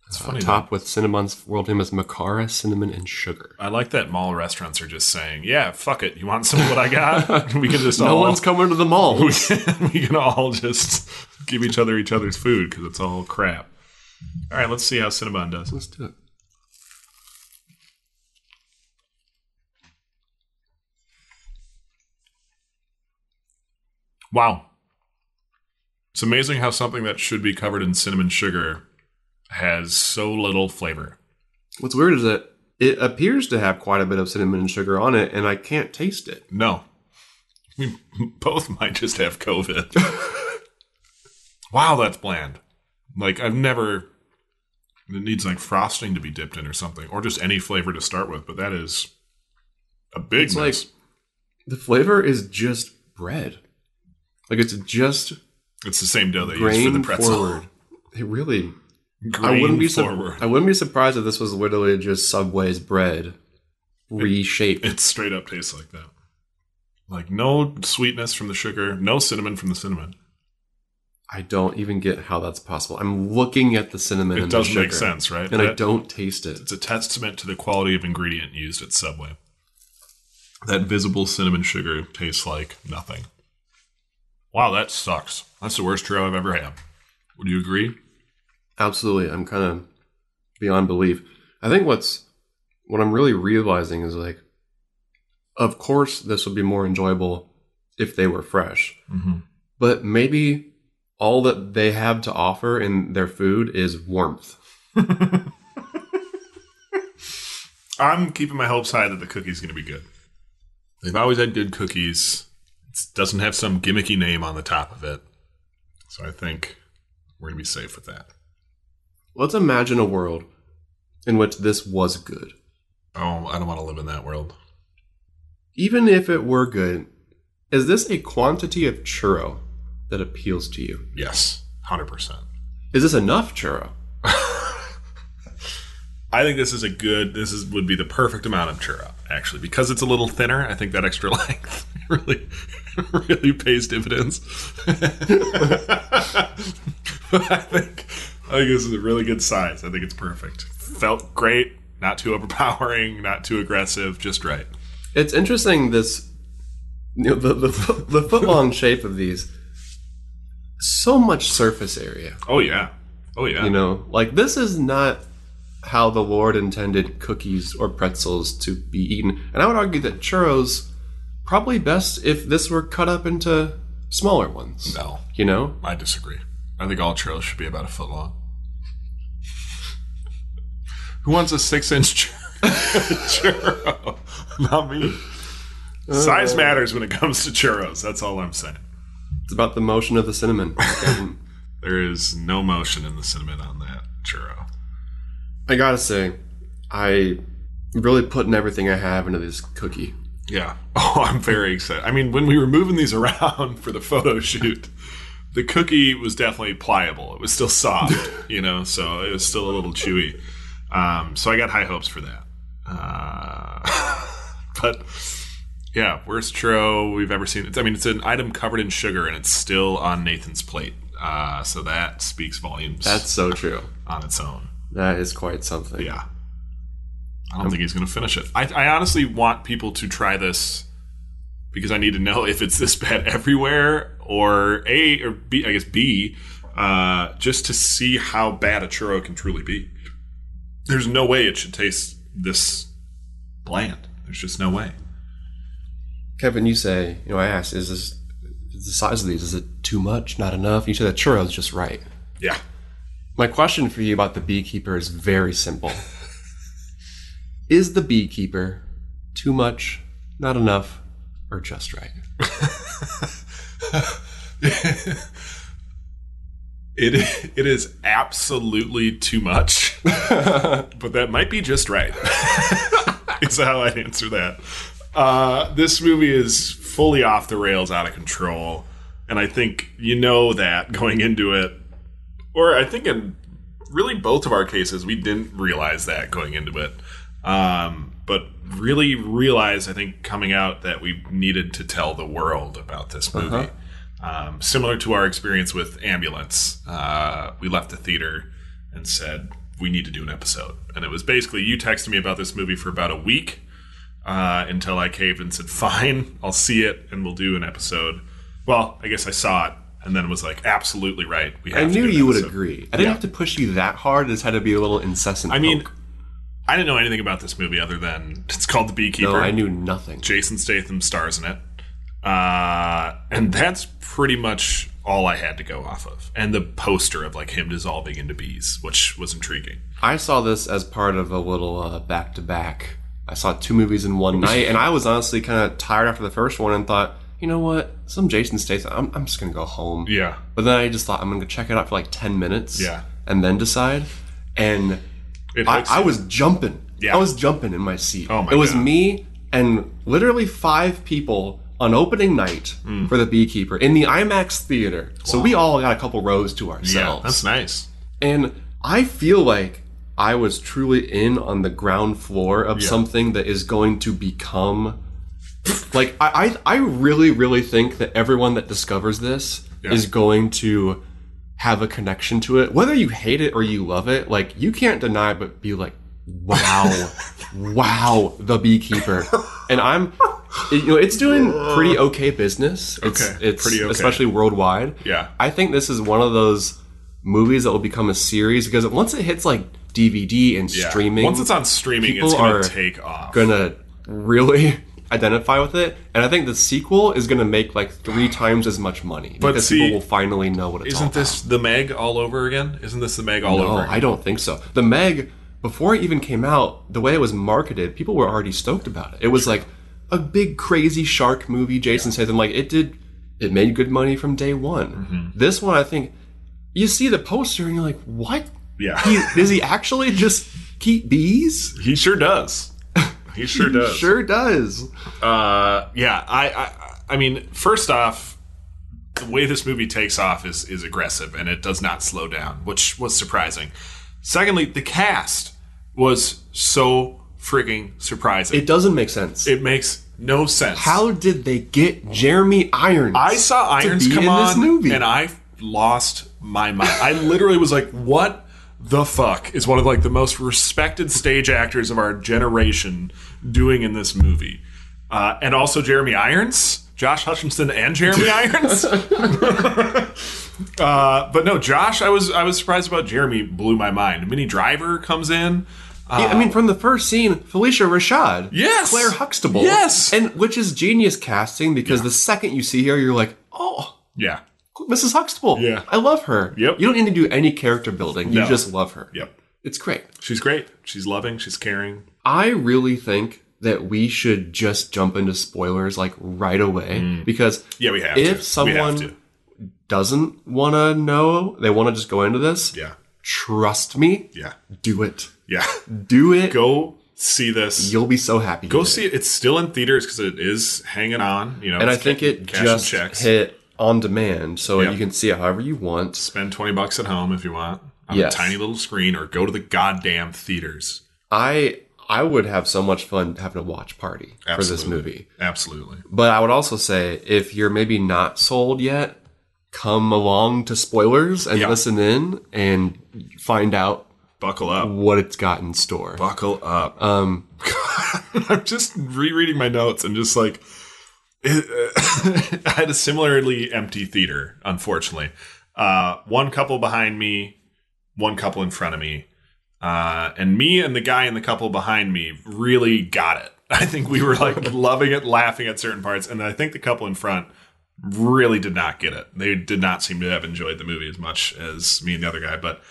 It's Uh, funny. topped with Cinnabon's world famous Makara cinnamon and sugar. I like that mall restaurants are just saying, "Yeah, fuck it. You want some of what I got? we can just No all one's coming to the mall. we, can, we can all just give each other each other's food because it's all crap." All right, let's see how Cinnabon does. Let's do it. Wow. It's amazing how something that should be covered in cinnamon sugar has so little flavor. What's weird is that it appears to have quite a bit of cinnamon and sugar on it, and I can't taste it. No. We both might just have COVID. wow, that's bland. Like, I've never. It needs like frosting to be dipped in or something, or just any flavor to start with, but that is a big It's miss. like the flavor is just bread. Like it's just it's the same dough they use for the pretzel. forward. It really. Grain I wouldn't be su- forward. I wouldn't be surprised if this was literally just Subway's bread reshaped. It straight up tastes like that. Like no sweetness from the sugar, no cinnamon from the cinnamon. I don't even get how that's possible. I'm looking at the cinnamon. It doesn't make sense, right? and I don't taste it. It's a testament to the quality of ingredient used at Subway. That visible cinnamon sugar tastes like nothing. Wow, that sucks. That's the worst churro I've ever had. Would you agree? Absolutely, I'm kind of beyond belief. I think what's what I'm really realizing is like, of course, this would be more enjoyable if they were fresh, Mm-hmm. but maybe all that they have to offer in their food is warmth. I'm keeping my hopes high that the cookie's going to be good. They've always had good cookies. It doesn't have some gimmicky name on the top of it. So I think We're gonna be safe with that. Let's imagine a world in which this was good. Oh, I don't want to live in that world. Even if it were good, is this a quantity of churro that appeals to you? Yes, hundred percent. Is this enough churro? I think this is a good. This is would be the perfect amount of churro actually because it's a little thinner. I think that extra length really really pays dividends. but I think I think this is a really good size. I think it's perfect. Felt great. Not too overpowering. Not too aggressive. Just right. It's interesting this you know, the the, the foot long shape of these. So much surface area. Oh yeah. Oh yeah. You know, like this is not how the Lord intended cookies or pretzels to be eaten. And I would argue that churros probably best if this were cut up into smaller ones. no, You know? I disagree. I think all churros should be about a foot long. Who wants a six-inch churro? Not me. Size uh. matters when it comes to churros. That's all I'm saying. It's about the motion of the cinnamon. There is no motion in the cinnamon on that churro. I gotta say, I really putting everything I have into this cookie. Yeah. Oh, I'm very excited. I mean, when we were moving these around for the photo shoot, the cookie was definitely pliable. It was still soft, you know, so it was still a little chewy. Um, so I got high hopes for that. Uh, but yeah, worst churro we've ever seen. It's, I mean, it's an item covered in sugar and it's still on Nathan's plate. Uh, so that speaks volumes That's so true. on its own. That is quite something. Yeah. I don't think he's going to finish it. I, I honestly want people to try this because I need to know if it's this bad everywhere or A or B, I guess B, uh, just to see how bad a churro can truly be. There's no way it should taste this bland. There's just no way. Kevin, you say, you know, I asked, is this is the size of these, is it too much, not enough? You said that churro's just right. Yeah. My question for you about the beekeeper is very simple. is the beekeeper too much, not enough, or just right? It it is absolutely too much, but that might be just right. is how I'd answer that. Uh, this movie is fully off the rails, out of control, and I think you know that going into it, or I think in really both of our cases we didn't realize that going into it, um, but really realized I think coming out that we needed to tell the world about this movie. Um, similar to our experience with Ambulance, uh, we left the theater and said we need to do an episode, and it was basically you texted me about this movie for about a week uh, until I caved and said, "Fine, I'll see it, and we'll do an episode." Well, I guess I saw it, and then was like, "Absolutely right." We have I knew you would episode." agree. I didn't Yeah. have to push you that hard. It just had to be a little incessant. I mean, poke. I didn't know anything about this movie other than it's called The Beekeeper. no, I knew nothing. Jason Statham stars in it. Uh, and that's pretty much all I had to go off of. And the poster of like him dissolving into bees, which was intriguing. I saw this as part of a little back to back. I saw two movies in one night, and I was honestly kind of tired after the first one and thought, you know what? Some Jason Statham. I'm, I'm just gonna go home. Yeah. But then I just thought I'm gonna check it out for like ten minutes. Yeah. And then decide. And It I, I was jumping. Yeah. I was jumping in my seat. Oh my It was God. me and literally five people on opening night Mm. for the Beekeeper in the IMAX theater. So we all got a couple rows to ourselves. yeah, ourselves. that's nice. And I feel like I was truly in on the ground floor of something that is going to become like I, I I really really think that everyone that discovers this is going to have a connection to it whether you hate it or you love it like you can't deny but be like wow wow the beekeeper and I'm you know it's doing pretty okay business it's Okay, it's pretty okay. especially worldwide Yeah. I think this is one of those movies that will become a series because once it hits like DVD and Yeah. streaming, Once it's on streaming, people it's to take off. gonna really identify with it. And I think the sequel is gonna make like three times as much money But because see, people will finally know what it's all Isn't this the Meg all over again? Isn't this the Meg all about. over No, again? I don't think so. The Meg, before it even came out, the way it was marketed, people were already stoked about it. It was like a big crazy shark movie. Jason Statham, like it did, it made good money from day one. Mm-hmm. This one, I think, you see the poster and you're like, what? Yeah, He, does he actually just keep bees? he sure does. He sure does. Sure does. Uh, yeah, I, I, I mean, first off, the way this movie takes off is is aggressive, and it does not slow down, which was surprising. Secondly, the cast was so freaking surprising. It doesn't make sense. It makes no sense. How did they get Jeremy Irons? I saw Irons come in on, this movie? and I lost my mind. I literally was like, "What the fuck is one of like the most respected stage actors of our generation doing in this movie?" Uh, and also Jeremy Irons, Josh Hutcherson, and Jeremy Irons. uh, but no, Josh, I was I was surprised about Jeremy. Blew my mind. Minnie Driver comes in. Yeah, I mean, from the first scene, Phylicia Rashad, Yes! Claire Huxtable, Yes! and which is genius casting because the second you see her, you're like, oh, Yeah. Mrs. Huxtable, Yeah. I love her. Yep. You don't need to do any character building; you No. just love her. Yep. It's great. She's great. She's loving. She's caring. I really think that we should just jump into spoilers like right away mm. because Yeah, we have if to. We have someone to. doesn't want to know, they want to just go into this. Yeah. Trust me, Yeah. do it. Yeah. Do it. Go see this. You'll be so happy. Go did. see it. It's still in theaters because it is hanging on. You know, And I it's think ca- it cashing just checks. hit on demand, so Yeah. you can see it however you want. Spend twenty bucks at home if you want on Yes. a tiny little screen, or go to the goddamn theaters. I I would have so much fun having a watch party for this movie. Absolutely. But I would also say if you're maybe not sold yet, come along to spoilers and Yeah. listen in and find out Buckle up. what it's got in store. Buckle up. Um, I'm just rereading my notes and just like I had a similarly empty theater, unfortunately. Uh, one couple behind me, one couple in front of me, uh, and me and the guy in the couple behind me really got it. I think we were like loving it, laughing at certain parts, and I think the couple in front really did not get it. They did not seem to have enjoyed the movie as much as me and the other guy, but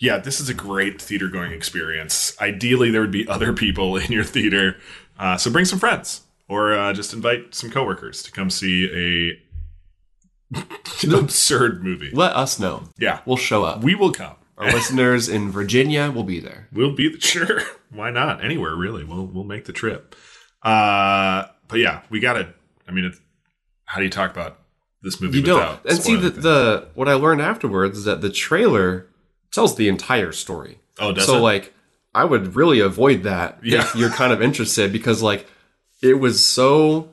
yeah, this is a great theater going experience. Ideally, there would be other people in your theater, uh, so bring some friends or uh, just invite some coworkers to come see a absurd movie. let us know. Yeah, We'll show up. we will come. Our listeners in Virginia will be there. We'll be the, sure. Why not? Anywhere really. We'll we'll make the trip. Uh, but yeah, we gotta. I mean, it's, how do you talk about this movie? You don't. And see the, the what I learned afterwards is that the trailer tells the entire story. oh, does so it? like I would really avoid that Yeah. if you're kind of interested because like it was so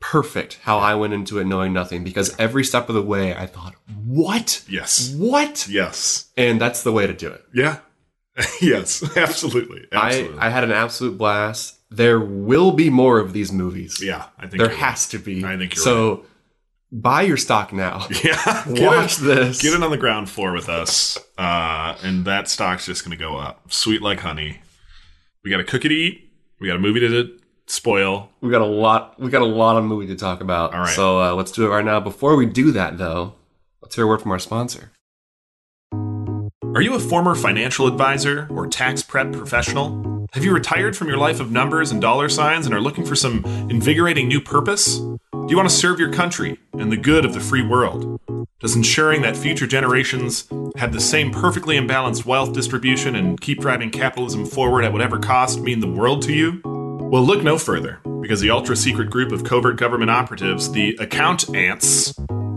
perfect how I went into it knowing nothing because every step of the way I thought, "What? yes, What?" yes, And that's the way to do it. yeah, yes, absolutely, absolutely. I I had an absolute blast. There will be more of these movies. yeah, I think there has to be. I think you're so. Buy your stock now. right. Yeah, get Watch it, this. Get it on the ground floor with us, uh, and that stock's just going to go up, sweet like honey. We got a cookie to eat. We got a movie to spoil. We got a lot. We got a lot of movie to talk about. All right. So uh, let's do it right now. Before we do that, though, let's hear a word from our sponsor. Are you a former financial advisor or tax prep professional? Have you retired from your life of numbers and dollar signs and are looking for some invigorating new purpose? Do you want to serve your country and the good of the free world? Does ensuring that future generations have the same perfectly imbalanced wealth distribution and keep driving capitalism forward at whatever cost mean the world to you? Well, look no further, because the ultra secret group of covert government operatives, the Account Ants,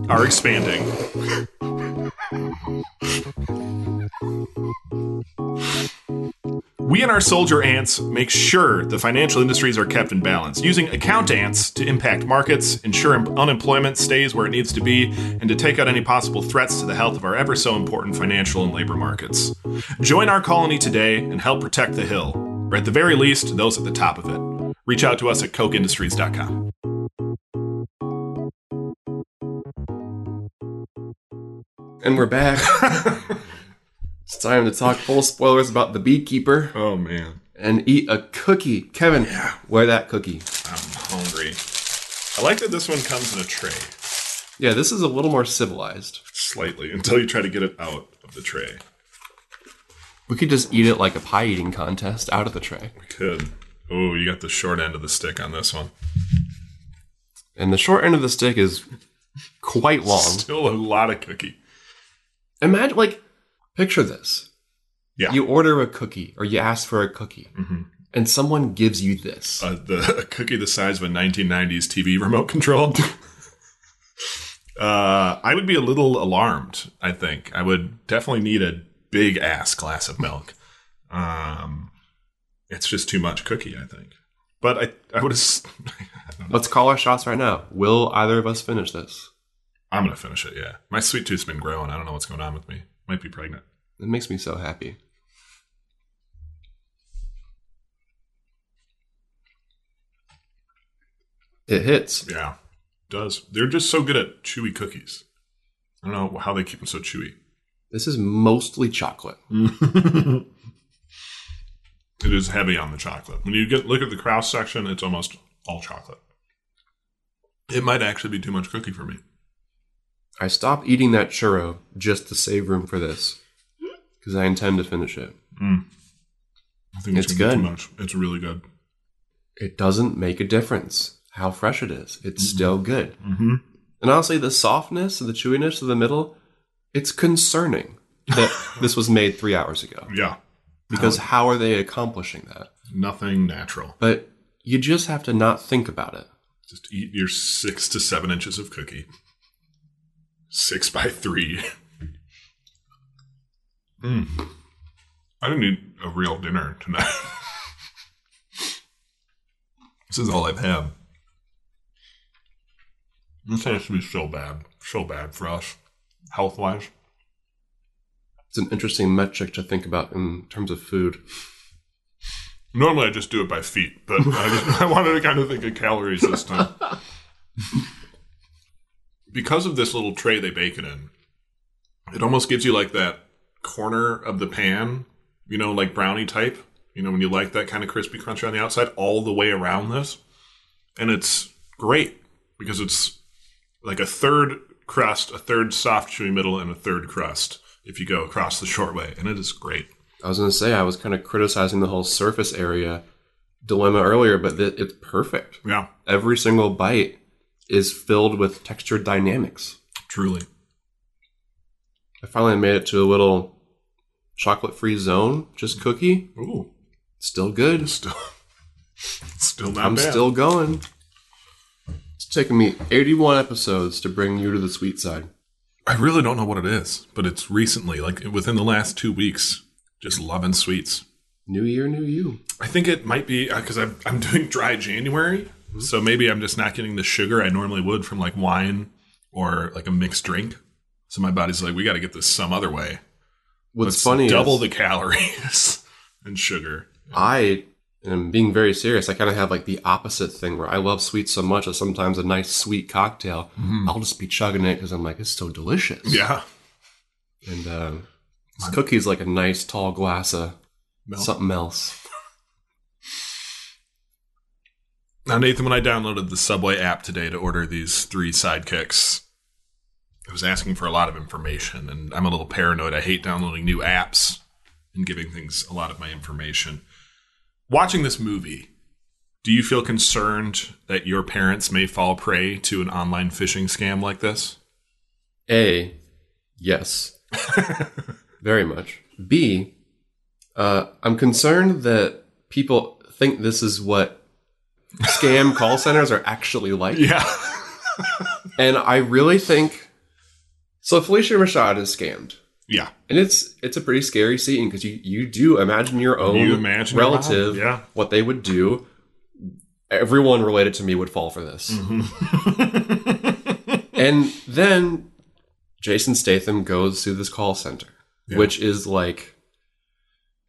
are expanding. We and our soldier ants make sure the financial industries are kept in balance, using account ants to impact markets, ensure unemployment stays where it needs to be, and to take out any possible threats to the health of our ever so important financial and labor markets. Join our colony today and help protect the Hill, or at the very least, those at the top of it. Reach out to us at cokeindustries.com. And we're back. it's time to talk full spoilers about the beekeeper Oh man, and eat a cookie. Kevin, where that cookie? I'm hungry. I like that this one comes in a tray, Yeah, this is a little more civilized. slightly, until you try to get it out of the tray. We could just eat it like a pie eating contest out of the tray. We could. Oh, you got the short end of the stick on this one. And the short end of the stick is quite long. Still a lot of cookie. Imagine, like, picture this. Yeah. You order a cookie or you ask for a cookie Mhm. and someone gives you this. Uh, the a cookie the size of a 1990s TV remote control. uh, I would be a little alarmed. I think I would definitely need a big ass glass of milk. Um, it's just too much cookie. I think, but I I would. Let's call our shots right now. Will either of us finish this? I'm gonna finish it. Yeah, my sweet tooth's been growing. I don't know what's going on with me. Might be pregnant. It makes me so happy. It hits. Yeah, it does. They're just so good at chewy cookies. I don't know how they keep them so chewy. This is mostly chocolate. it is heavy on the chocolate. When you get look at the cross section, it's almost all chocolate. It might actually be too much cookie for me. I stopped eating that churro just to save room for this because I intend to finish it. I think it's, It's good. too much. It's really good. It doesn't make a difference how fresh it is. It's still good. Mm-hmm. And honestly, the softness and the chewiness of the middle, it's concerning that this was made three hours ago. Yeah, Because how are they accomplishing that? nothing natural. But you just have to not think about it. Just eat your six to seven inches of cookie. Six by three. Mm. I didn't eat a real dinner tonight. this is all I've had. This has to be so bad. So bad for us, health wise. It's an interesting metric to think about in terms of food. Normally I just do it by feet, but I, just, I wanted to kind of think of calories this time. because of this little tray they bake it in, it almost gives you like that corner of the pan, you know, like brownie type. You know, when you like that kind of crispy crunch on the outside, all the way around this. And it's great because it's like a third crust, a third soft, chewy middle, and a third crust if you go across the short way. And it is great. I was going to say, I was kind of criticizing the whole surface area dilemma earlier, but th- it's perfect. Yeah, Every single bite is filled with textured dynamics. truly. I finally made it to a little chocolate free zone, just cookie. Ooh. Still good. Still, still not I'm bad. still going. It's taken me 81 episodes to bring you to the sweet side. I really don't know what it is, but it's recently, like within the last two weeks, just loving sweets. New year, new you. I think it might be uh, because I'm I'm doing dry January, mm-hmm. so maybe I'm just not getting the sugar I normally would from like wine or like a mixed drink. So my body's like, we got to get this some other way. What's Let's funny double the calories and sugar. I am being very serious. I kind of have like the opposite thing where I love sweets so much that sometimes a nice sweet cocktail, I'll just be chugging it because I'm like, it's so delicious. Yeah, And uh, this cookie's like a nice tall glass of Milk. something else. Now, Nathan, when I downloaded the Subway app today to order these three sidekicks, it was asking for a lot of information, and I'm a little paranoid. I hate downloading new apps and giving things a lot of my information. Watching this movie, do you feel concerned that your parents may fall prey to an online phishing scam like this? A, yes, very much. B, uh, I'm concerned that people think this is what scam call centers are actually like. Yeah. And I really think so. Phylicia Rashad is scammed, yeah. and it's it's a pretty scary scene because you you do imagine your own You imagine relative, yeah. what they would do. Everyone related to me would fall for this, mm-hmm. and then Jason Statham goes to this call center, Yeah. which is like.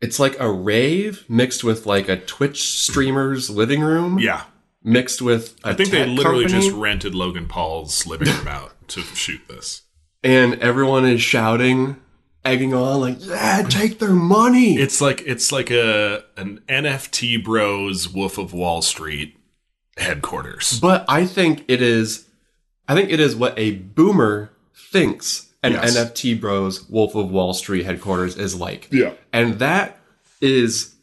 It's like a rave mixed with like a Twitch streamer's living room, Yeah. mixed with a I think they literally company. just rented Logan Paul's living room out to shoot this. and everyone is shouting, egging on, like, "Yeah, take their money!" It's like it's like a an NFT Bros Wolf of Wall Street headquarters. but I think it is, I think it is what a boomer thinks an Yes. NFT Bros Wolf of Wall Street headquarters is like, Yeah. and that is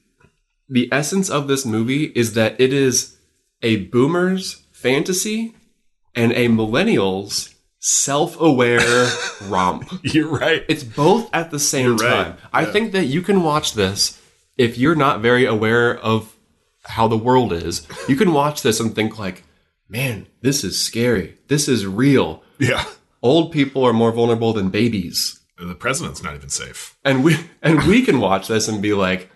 the essence of this movie is that it is a boomer's fantasy and a millennial's self-aware romp. You're right. It's both at the same You're right. time. I Yeah. think that you can watch this if you're not very aware of how the world is. You can watch this and think like, "Man, this is scary. This is real. yeah. Old people are more vulnerable than babies." The president's not even safe. And we and we can watch this and be like,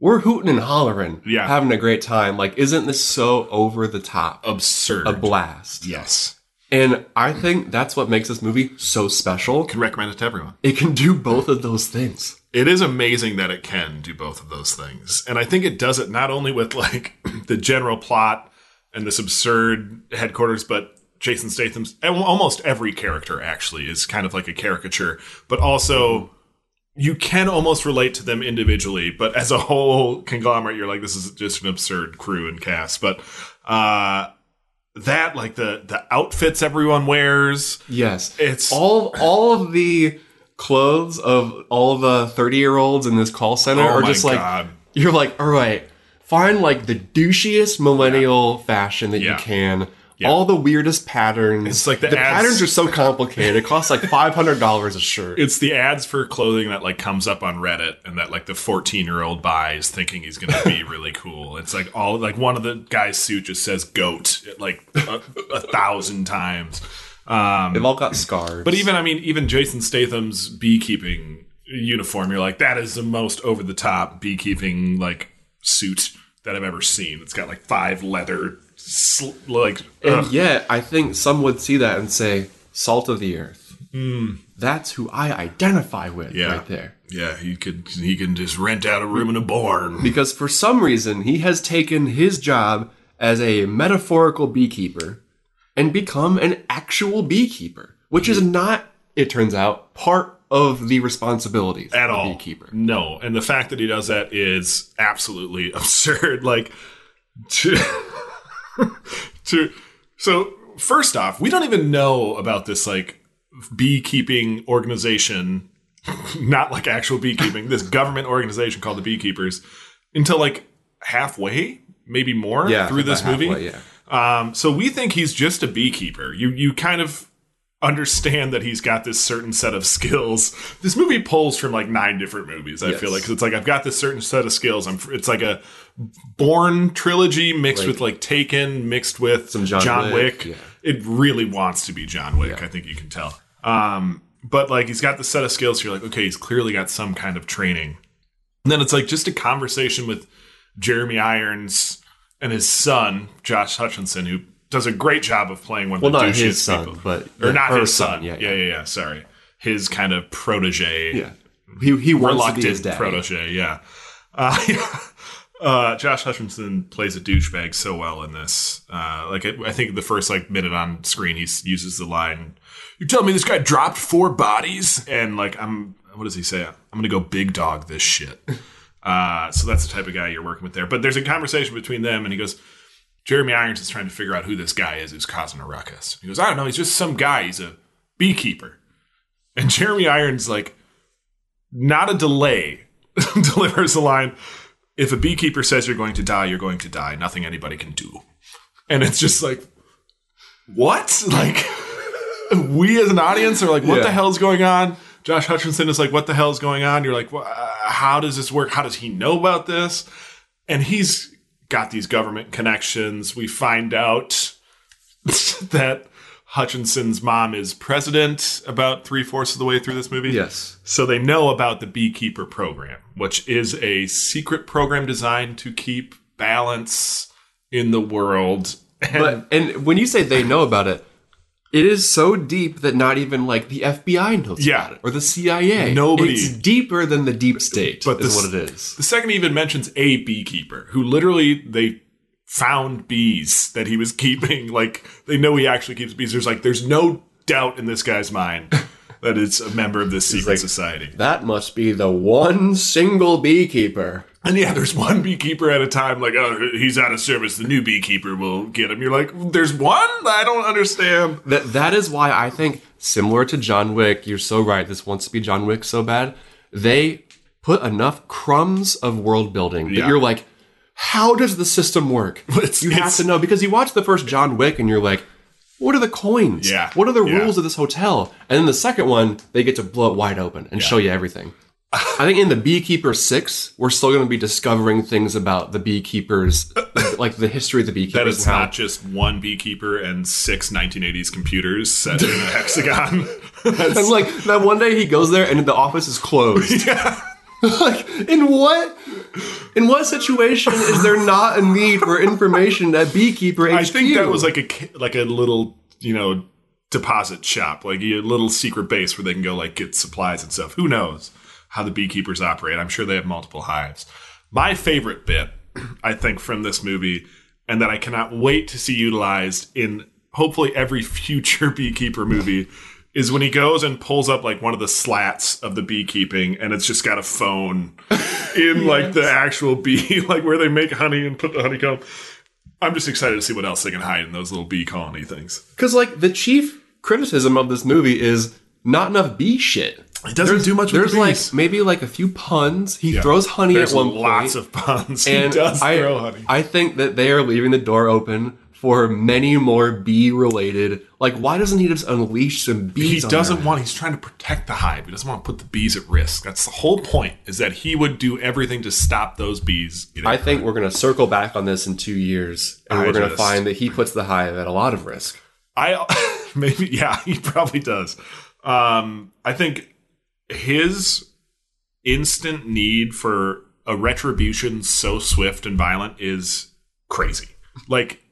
"We're hooting and hollering, Yeah. having a great time. Like, isn't this so over the top? Absurd. A blast." yes. And I think that's what makes this movie so special. Can recommend it to everyone. It can do both of those things. It is amazing that it can do both of those things. And I think it does it not only with like the general plot and this absurd headquarters, but Jason Statham's almost every character actually is kind of like a caricature, but also you can almost relate to them individually, but as a whole conglomerate, you're like, this is just an absurd crew and cast. But uh that like the the outfits everyone wears, Yes. it's all all of the clothes of all the 30 year olds in this call center Oh are just like God. you're like all right find like the douchiest millennial fashion that Yeah. you can all the weirdest patterns It's like the the ads- patterns are so complicated it costs like $500 a shirt It's the ads for clothing that like comes up on Reddit and that like the 14 year old buys thinking he's going to be really cool. It's like all like one of the guy's suit just says goat like a, a thousand times. Um, they've all got scars. but even I mean even Jason Statham's beekeeping uniform, you're like that is the most over the top beekeeping like suit that I've ever seen. It's got like five leather sl- like and ugh. yet i think some would see that and say salt of the earth hmm. that's who i identify with. Yeah. right there yeah, he could he can just rent out a room in a barn. because for some reason he has taken his job as a metaphorical beekeeper and become an actual beekeeper, which is mm-hmm. not, it turns out, part of the responsibilities at of all. beekeeper. No, and the fact that he does that is absolutely absurd. Like to to so first off, we don't even know about this like beekeeping organization, not like actual beekeeping, this government organization called the Beekeepers until like halfway, maybe more Yeah, through this about movie. yeah. Um, so we think he's just a beekeeper. You you kind of understand that he's got this certain set of skills. This movie pulls from like nine different movies. I Yes. feel like it's like I've got this certain set of skills. I'm it's like a Bourne trilogy mixed Like- with like Taken mixed with Some John Wick. Wick, yeah. It really wants to be John Wick. Yeah. I think you can tell. Um, but like he's got the set of skills. So you're like, okay, he's clearly got some kind of training. And then it's like just a conversation with Jeremy Irons and his son, Josh Hutcherson, who does a great job of playing one of Well, the not douchiest his son, people. but or not his son. Yeah, yeah, yeah, yeah. Sorry, his kind of protege, yeah. He, he wants to be his reluctant protege. Yeah. Uh, uh, Josh Hutcherson plays a douchebag so well in this. Uh, like it, I think the first like minute on screen, he uses the line, "You tell me this guy dropped four bodies?" And like I'm, what does he say? I'm gonna go big dog this shit. Uh, so that's the type of guy you're working with there. But there's a conversation between them, and he goes, Jeremy Irons is trying to figure out who this guy is who's causing a ruckus. He goes, I don't know. He's just some guy. He's a beekeeper. And Jeremy Irons, like, not a delay, delivers the line If a beekeeper says you're going to die, you're going to die. Nothing anybody can do. And it's just like, what? Like, we as an audience are like, what Yeah. the hell's going on? Josh Hutcherson is like, what the hell's going on? You're like, "Wha- uh, how does this work? How does he know about this? And he's got these government connections. We find out that Hutcherson's mom is president about three fourths of the way through this movie. Yes. So they know about the Beekeeper program, which is a secret program designed to keep balance in the world. And But and when you say they know about it, it is so deep that not even like the FBI knows Yeah. about it or the CIA. Nobody- It's deeper than the deep state. But is this- what it is. the second even mentions a beekeeper who literally they found bees that he was keeping. Like they know he actually keeps bees. There's like there's no doubt in this guy's mind that it's a member of this secret like- society. That must be the one single beekeeper. And yeah, there's one beekeeper at a time. Like, oh, he's out of service. The new beekeeper will get him. You're like, there's one. I don't understand. That that is why I think similar to John Wick, you're so right. This wants to be John Wick so bad. They put enough crumbs of world building that Yeah. you're like, how does the system work? It's- you have to know because you watch the first John Wick and you're like, what are the coins? Yeah. What are the Yeah. rules of this hotel? And then the second one, they get to blow it wide open and show you everything. I think in the Beekeeper 6, we're still going to be discovering things about the beekeepers, like the history of the beekeepers. That it's how- not just one beekeeper and six 1980s computers set in a hexagon. And like that one day he goes there and the office is closed. like in what in what situation is there not a need for information at beekeeper HQ? I think that was like a like a little you know deposit shop, like a little secret base where they can go like get supplies and stuff. Who knows how the beekeepers operate? I'm sure they have multiple hives. My favorite bit, I think, from this movie, and that I cannot wait to see utilized in hopefully every future beekeeper movie. Is when he goes and pulls up like one of the slats of the beekeeping, and it's just got a phone in like the actual bee, like where they make honey and put the honeycomb. I'm just excited to see what else they can hide in those little bee colony things. Because like the chief criticism of this movie is not enough bee shit. It doesn't do much with There's the like maybe like a few puns. He Yeah. throws honey There's at one lots point, of puns. and he does I, throw honey. I think that they are leaving the door open for many more bee related. Like, why doesn't he just unleash some He bees? on doesn't want. He's trying to protect the hive. He doesn't want to put the bees at risk. That's the whole point. Is that he would do everything to stop those bees. Getting I think we're going to circle back on this in two years, and I we're going to find that he puts the hive at a lot of risk. I maybe yeah, he probably does. Um, I think his instant need for a retribution so swift and violent is crazy. Like,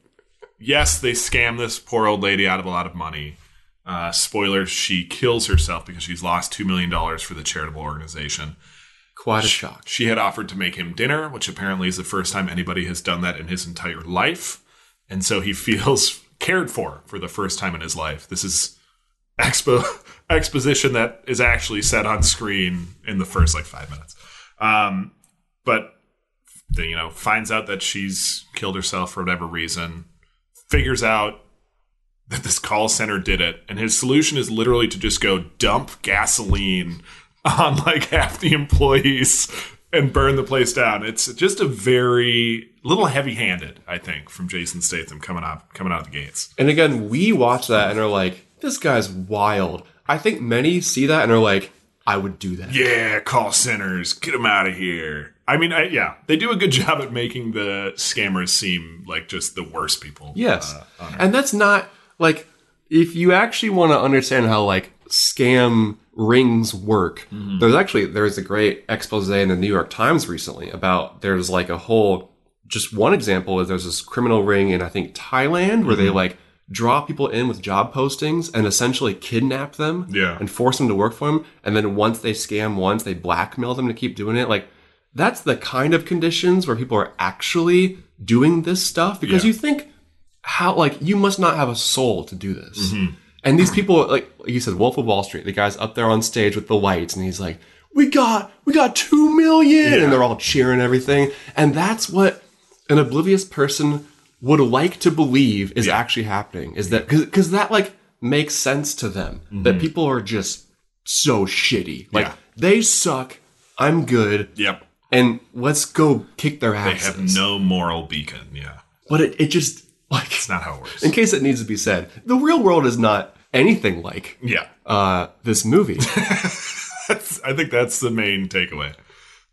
yes, they scam this poor old lady out of a lot of money. Uh, spoiler: she kills herself because she's lost two million dollars for the charitable organization. Quite a shock. She had offered to make him dinner, which apparently is the first time anybody has done that in his entire life. And so he feels cared for for the first time in his life. This is expo exposition that is actually said on screen in the first like five minutes. Um, but you know, finds out that she's killed herself for whatever reason, figures out that this call center did it, and his solution is literally to just go dump gasoline on like half the employees and burn the place down. It's just a very little heavy-handed, I think, from Jason Statham coming out coming out of the gates. And again, we watch that and are like, this guy's wild. I think many see that and are like, I would do that. Yeah, call centers, get them out of here. I mean, I, yeah, they do a good job at making the scammers seem like just the worst people. Yes. uh, and that's not like if you actually want to understand how like scam rings work. There's actually there's a great expose in the New York Times recently about there's like a whole just one example is there's this criminal ring in I think Thailand where they like draw people in with job postings and essentially kidnap them Yeah. and force them to work for them and then once they scam once they blackmail them to keep doing it like that's the kind of conditions where people are actually doing this stuff because Yeah. you think how like you must not have a soul to do this. Mm-hmm. And these people, like you said, Wolf of Wall Street, the guy's up there on stage with the lights, and he's like, "We got, we got two million, and they're all cheering everything. And that's what an oblivious person would like to believe is actually happening. Is that because that like makes sense to them that people are just so shitty, like Mm-hmm. Yeah. they suck. I'm good, Yep. and let's go kick their ass. They have no moral beacon. Yeah. but it, it just like It's not how it works. in case it needs to be said, the real world is not anything like Yeah. uh, this movie. I think that's the main takeaway,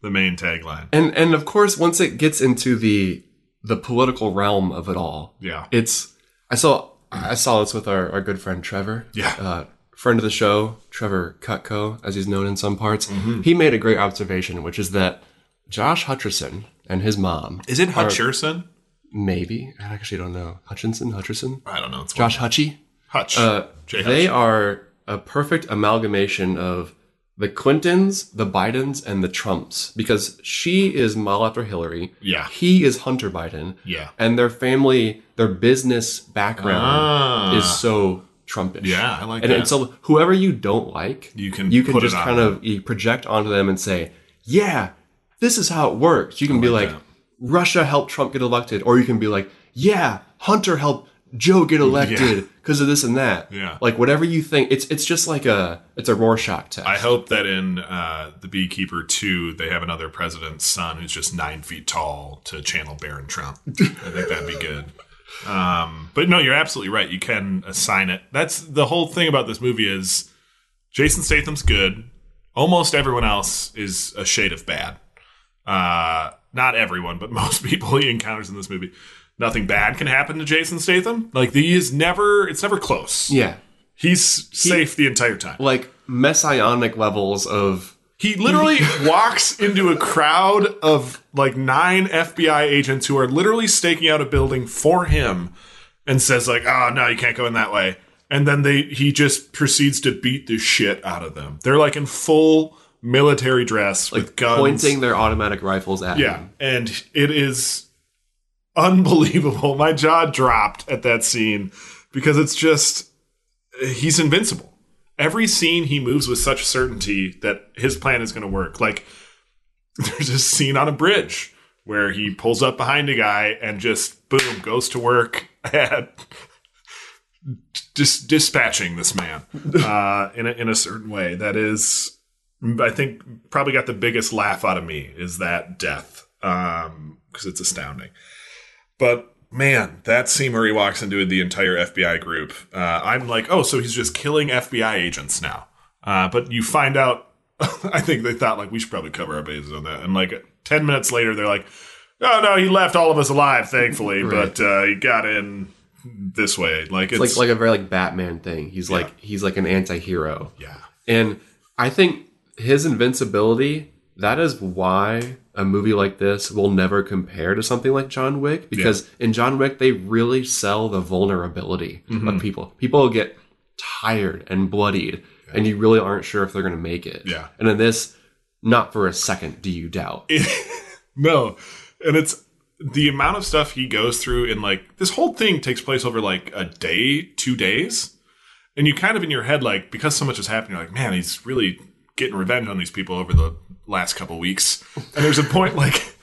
the main tagline. and and of course, once it gets into the the political realm of it all, Yeah. it's I saw I saw this with our, our good friend Trevor, Yeah. uh, friend of the show, Trevor Cutco, as he's known in some parts. Mm-hmm. He made a great observation, which is that Josh Hutcherson and his mom, Is it Hutcherson? maybe I actually don't know Hutchinson, Hutcherson, I don't know. It's Josh Hutchie. Hutch. Uh, Jay they are a perfect amalgamation of the Clintons, the Bidens, and the Trumps because she is model after Hillary. Yeah. He is Hunter Biden. Yeah. And their family, their business background Ah. is so Trumpish. Yeah, I like and, that. And so whoever you don't like, You can you can just kind of you project onto them and say, yeah, this is how it works. You can be like like. Russia helped Trump get elected, or you can be like, yeah, Hunter helped Joe get elected because of this and that. Yeah. Like whatever you think, it's it's just like a it's a Rorschach test. I hope that in uh, the Beekeeper 2, they have another president's son who's just nine feet tall to channel Barron Trump. I think that'd be good. Um, but no, you're absolutely right. You can assign it. That's the whole thing about this movie is Jason Statham's good. Almost everyone else is a shade of bad. Uh, not everyone, but most people he encounters in this movie. Nothing bad can happen to Jason Statham. Like he is never. It's never close. Yeah. He's safe the entire time. Like messianic levels of He literally walks into a crowd of like nine FBI agents who are literally staking out a building for him and says like, "Oh, no, you can't go in that way." And then they he just proceeds to beat the shit out of them. They're like in full military dress with guns. pointing their automatic rifles at Yeah, him. Yeah. And it is unbelievable. My jaw dropped at that scene because it's just he's invincible. Every scene he moves with such certainty that his plan is going to work. Like there's a scene on a bridge where he pulls up behind a guy and just boom goes to work at dis- dispatching this man uh, in a, in a certain way that is I think probably got the biggest laugh out of me is that death because it's astounding. But man, that scene where he walks into the entire FBI group, uh, I'm like, oh, so he's just killing FBI agents now. Uh, but you find out, I think they thought like we should probably cover our bases on that. And like ten minutes later, they're like, oh no, he left all of us alive, thankfully, but uh, he got in this way. Like it's, It's like like a very like Batman thing. He's like he's like an anti-hero. yeah, And I think his invincibility, that is why a movie like this will never compare to something like John Wick. Because in John Wick, they really sell the vulnerability of mm-hmm. people. People get tired and bloodied, and you really aren't sure if they're going to make it. Yeah. And in this, not for a second do you doubt. No. And it's the amount of stuff he goes through in like this whole thing takes place over like a day, two days. And you kind of in your head, like, because so much has happened, you're like, man, he's really getting revenge on these people over the last couple weeks. And there's a point like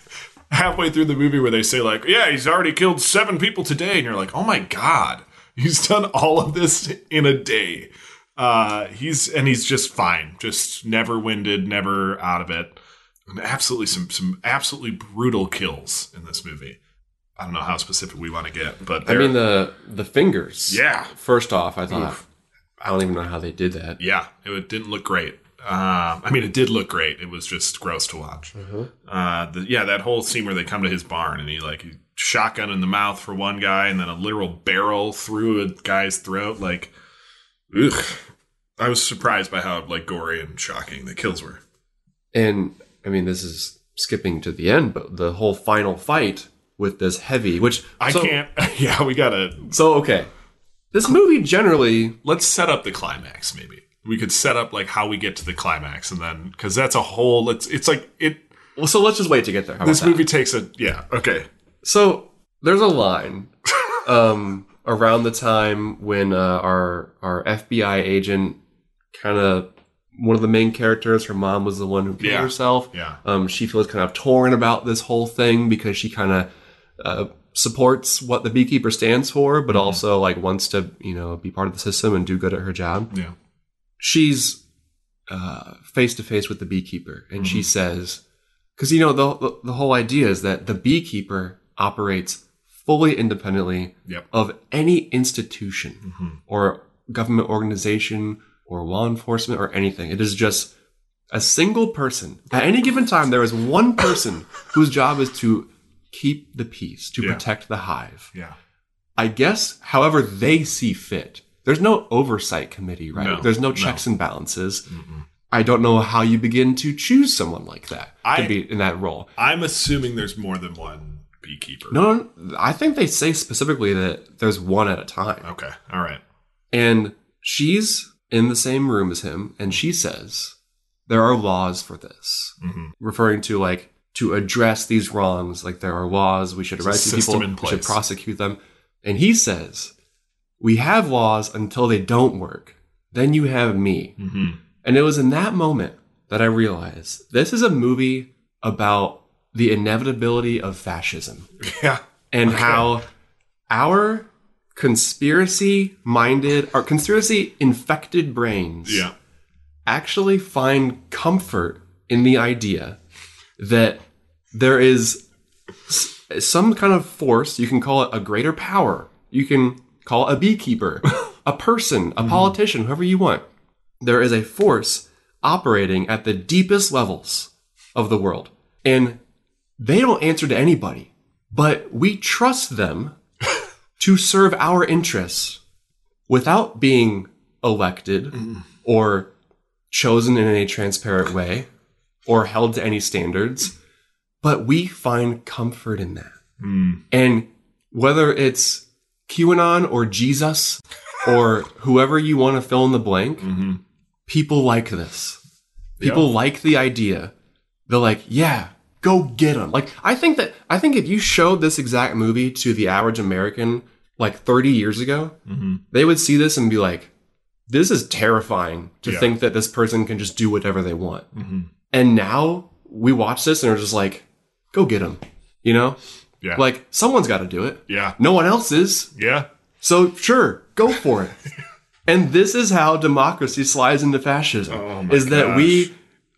halfway through the movie where they say, like, yeah, he's already killed seven people today. And you're like, oh my God, he's done all of this in a day. Uh, he's and he's just fine, just never winded, never out of it and absolutely some some absolutely brutal kills in this movie. I don't know how specific we want to get, but I mean, the the fingers. yeah, First off, I thought, I don't even know how they did that. yeah, it didn't look great. Um, I mean, it did look great. It was just gross to watch. Uh, the, yeah, that whole scene where they come to his barn and he like shotgun in the mouth for one guy and then a literal barrel through a guy's throat. Like, ugh. I was surprised by how like gory and shocking the kills were. And I mean, this is skipping to the end, but the whole final fight with this heavy, which I so- can't. Yeah, we gotta So okay, this movie generally, let's set up the climax maybe we could set up like how we get to the climax and then because that's a whole it's it's like it well, so let's just wait to get there. How this that? movie takes a yeah okay So there's a line um, around the time when uh, our our FBI agent kind of one of the main characters, her mom was the one who killed Yeah. herself. Yeah. Um, she feels kind of torn about this whole thing because she kind of uh, supports what the beekeeper stands for, but Mm-hmm. also like wants to you know be part of the system and do good at her job. yeah She's face to face with the beekeeper, and Mm-hmm. she says, because you know the, the the whole idea is that the beekeeper operates fully independently Yep. of any institution Mm-hmm. or government organization or law enforcement or anything. It is just a single person. At any given time, there is one person whose job is to keep the peace, to Yeah. protect the hive. yeah I guess, however they see fit. There's no oversight committee, right? No, There's no no. checks and balances. I don't know how you begin to choose someone like that I- to be in that role. i'm assuming there's more than one beekeeper No, no, I think they say specifically that there's one at a time. okay all right And she's in the same room as him, and she says, There are laws for this. Mm-hmm. Referring to like, to address these wrongs, like there are laws, we should arrest these people, we should prosecute them. And he says, We have laws until they don't work. Then you have me. mm-hmm. And it was in that moment that I realized this is a movie about the inevitability of fascism yeah and how our conspiracy minded our conspiracy infected brains yeah actually find comfort in the idea that there is some kind of force. You can call it a greater power. You can call a beekeeper, a person, a mm-hmm. politician, whoever you want. There is a force operating at the deepest levels of the world. And they don't answer to anybody, but we trust them to serve our interests without being elected mm-hmm. or chosen in any transparent way or held to any standards. But we find comfort in that. Mm. And whether it's QAnon or Jesus or whoever you want to fill in the blank, mm-hmm. people like this. People like the idea. They're like, yeah, go get them. Like, I think that, I think if you showed this exact movie to the average American like 30 years ago, mm-hmm. they would see this and be like, this is terrifying to Yeah. think that this person can just do whatever they want. Mm-hmm. And now we watch this and are just like, go get them. You know? Yeah. Like, someone's got to do it. yeah. No one else is. Yeah. So sure, go for it. and this is how democracy slides into fascism. Oh my is that we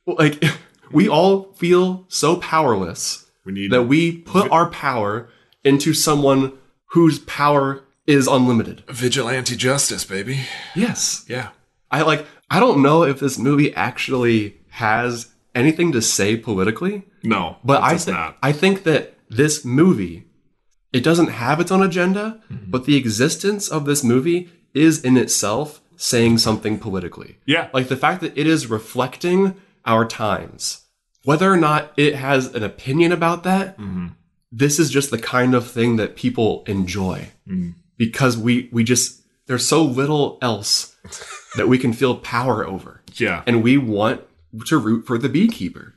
like we all feel so powerless We need that we put our power into someone whose power is unlimited. vigilante justice, baby. Yes. Yeah. I like I don't know if this movie actually has anything to say politically, No, but I does thi- not. I think that this movie it doesn't have its own agenda, Mm-hmm. but the existence of this movie is in itself saying something politically. Yeah. Like the fact that it is reflecting our times. Whether or not it has an opinion about that, Mm-hmm. this is just the kind of thing that people enjoy. Mm. Because we we just there's so little else that we can feel power over. yeah. And we want to root for the beekeeper.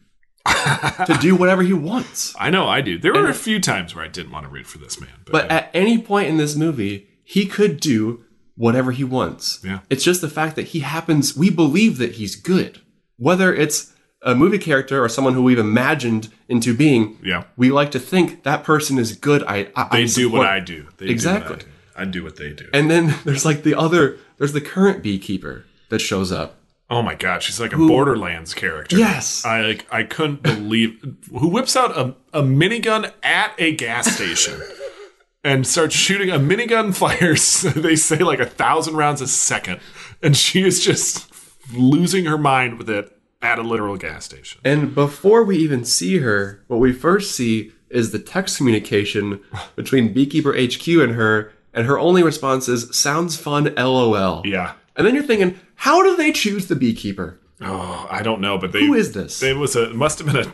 To do whatever he wants. I know I do. There were a few times where I didn't want to root for this man, but, But at any point in this movie, he could do whatever he wants. Yeah. It's just the fact that he happens, we believe that he's good. Whether it's a movie character or someone who we've imagined into being, yeah, we like to think that person is good. I, I they I do what I do. They Exactly. Do I, do. I do what they do. And then there's like the other, there's the current beekeeper that shows up. Oh my god, she's like a Borderlands character. Yes. I like. I couldn't believe who whips out a, a minigun at a gas station. And starts shooting a minigun fires. They say like a thousand rounds a second, and she is just losing her mind with it at a literal gas station. And before we even see her, what we first see is the text communication between Beekeeper HQ and her, and her only response is, sounds fun, lol. Yeah. And then you're thinking, how do they choose the beekeeper? Oh, I don't know, but they Who is this? It was a must have been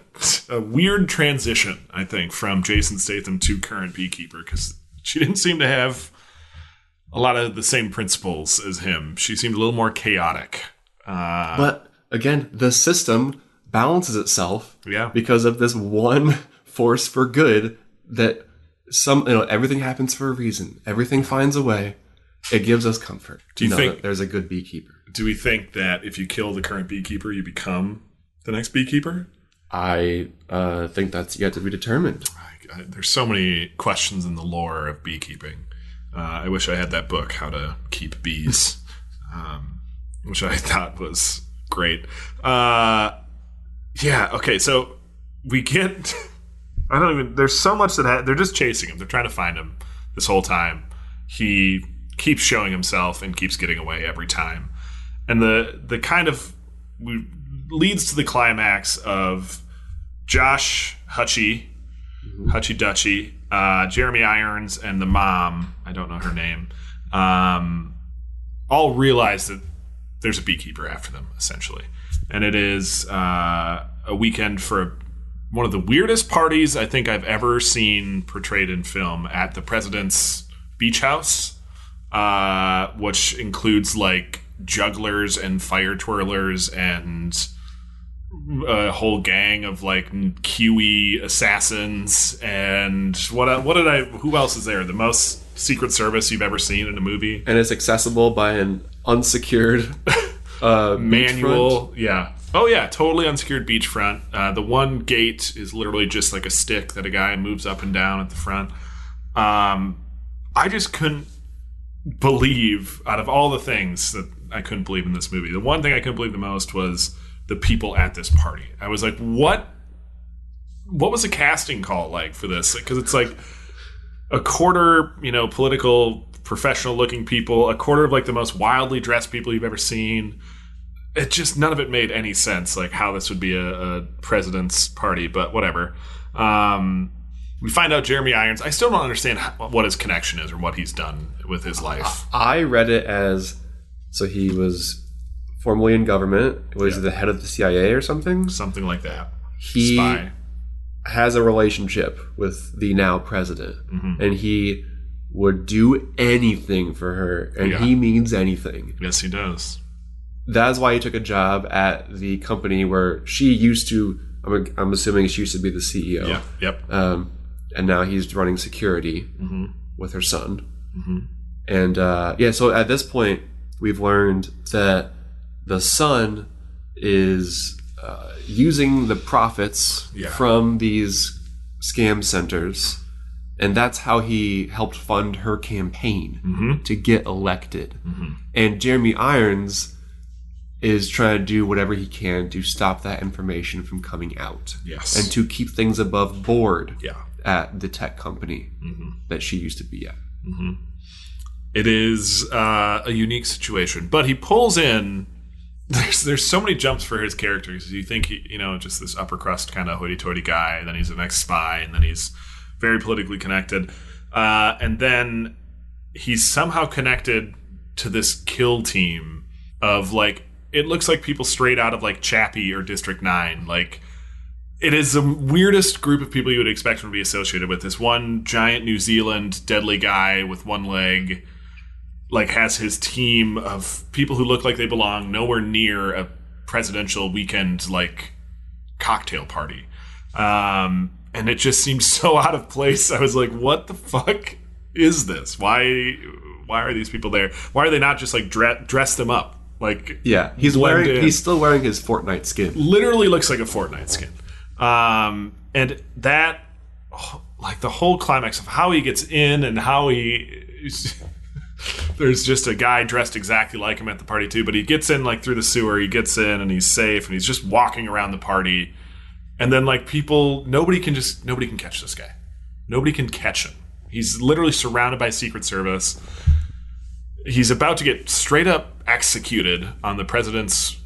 a, a weird transition, I think, from Jason Statham to current beekeeper because she didn't seem to have a lot of the same principles as him. She seemed a little more chaotic. Uh, But again, the system balances itself yeah, because of this one force for good that some, you know, everything happens for a reason. Everything finds a way. It gives us comfort. Do you know think- that there's a good beekeeper? do we think that if you kill the current beekeeper, you become the next beekeeper? I uh, think that's yet to be determined. I, I, there's so many questions in the lore of beekeeping. Uh, I wish I had that book, How to Keep Bees, um, which I thought was great. Uh, yeah, okay, so we get. I don't even. There's so much that ha- they're just chasing him. They're trying to find him this whole time. He keeps showing himself and keeps getting away every time. And the the kind of leads to the climax of Josh Hutchie, Hutchie Dutchie, uh, Jeremy Irons, and the mom, I don't know her name, um, all realize that there's a beekeeper after them, essentially. And it is uh, a weekend for one of the weirdest parties I think I've ever seen portrayed in film at the president's beach house, uh, which includes like jugglers and fire twirlers and a whole gang of like QE assassins and what what did I who else is there? The most secret service you've ever seen in a movie? And it's accessible by an unsecured uh, manual yeah. Oh yeah totally unsecured beachfront. Uh, the one gate is literally just like a stick that a guy moves up and down at the front. Um, I just couldn't believe out of all the things that I couldn't believe in this movie the one thing I couldn't believe the most was the people at this party I was like what what was the casting call like for this? Because it's like a quarter, you know, political, professional looking people, a quarter of like the most wildly dressed people you've ever seen. It just none of it made any sense, like how this would be a, a president's party, but whatever. Um, we find out Jeremy Irons. I still don't understand what his connection is or what he's done with his life. I read it as so he was formerly in government. Was he the head of the CIA or something? Something like that. He Spy. has a relationship with the now president, Mm-hmm. and he would do anything for her, and Yeah. he means anything. Yes, he does. That's why he took a job at the company where she used to. I'm, I'm assuming she used to be the CEO. Yep. Yep. um, and now he's running security Mm-hmm. with her son. And uh, yeah, so at this point, we've learned that the son is uh, using the profits Yeah. from these scam centers, and that's how he helped fund her campaign Mm-hmm. to get elected. And Jeremy Irons is trying to do whatever he can to stop that information from coming out Yes. and to keep things above board yeah. At the tech company Mm-hmm. that she used to be at. It is uh, a unique situation, but he pulls in. There's there's so many jumps for his characters. You think he, you know, just this upper crust kind of hoity-toity guy, and then he's an ex-spy, and then he's very politically connected, uh, and then he's somehow connected to this kill team of like it looks like people straight out of like Chappie or District Nine, like it is the weirdest group of people you would expect to be associated with. This one giant New Zealand deadly guy with one leg, like has his team of people who look like they belong nowhere near a presidential weekend like cocktail party. Um, and it just seems so out of place. I was like, what the fuck is this? Why why are these people there? Why are they not just like dre- dress them up? Like Yeah, he's wearing in. he's still wearing his Fortnite skin. literally looks like a Fortnite skin. Um, and that, like the whole climax of how he gets in and how he. There's just a guy dressed exactly like him at the party too, but he gets in like through the sewer. He gets in and he's safe, and he's just walking around the party. And then like people, nobody can just nobody can catch this guy. Nobody can catch him. He's literally surrounded by Secret Service. He's about to get straight up executed on the president's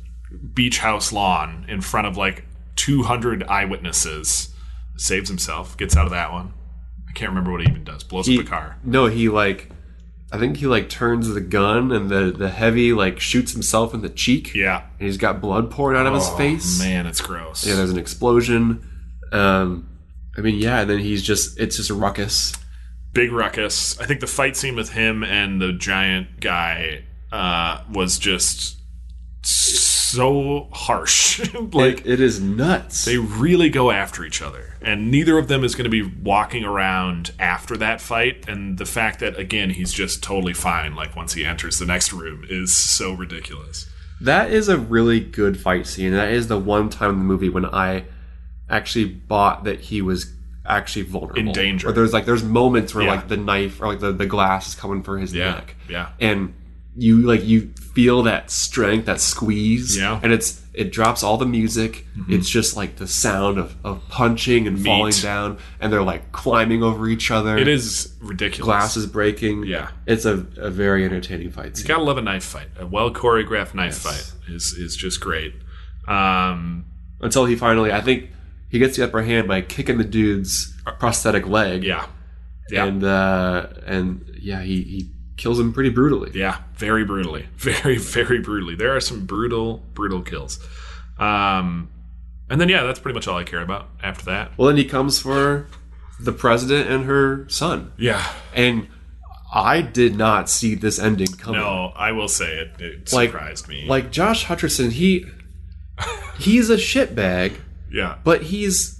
beach house lawn in front of like 200 eyewitnesses. Saves himself, gets out of that one. I can't remember what he even does. Blows He, up a car. no, he like, I think he like turns the gun and the the heavy like shoots himself in the cheek. Yeah. and he's got blood pouring out of his Oh, face. Man, it's gross. Yeah, there's an explosion. Um, I mean, yeah, and then he's just it's just a ruckus. Big ruckus. I think the fight scene with him and the giant guy uh, was just so harsh. like It, it is nuts. they really go after each other and neither of them is going to be walking around after that fight and the fact that again he's just totally fine like once he enters the next room is so ridiculous That is a really good fight scene. That is the one time in the movie when I actually bought that he was actually vulnerable. In danger. Or there's like there's moments where Yeah. like the knife or like the, the glass is coming for his yeah neck. yeah And you like you feel that strength, that squeeze. Yeah. Mm-hmm. And it's it drops all the music. It's just like the sound of, of punching and falling down and they're like climbing over each other. it is ridiculous glasses breaking. Yeah. It's a, a very entertaining fight scene. gotta love a knife fight a well choreographed knife Yes. fight is is just great um until he finally i think he gets the upper hand by kicking the dude's prosthetic leg yeah yeah and uh and yeah he he kills him pretty brutally Yeah, very brutally. Very, very brutally. There are some brutal, brutal kills. Um, and then, yeah, that's pretty much all I care about after that. well then he comes for the president and her son Yeah. and i did not see this ending coming No, I will say it. It Like- surprised me. like josh hutcherson he he's a shitbag yeah. but he's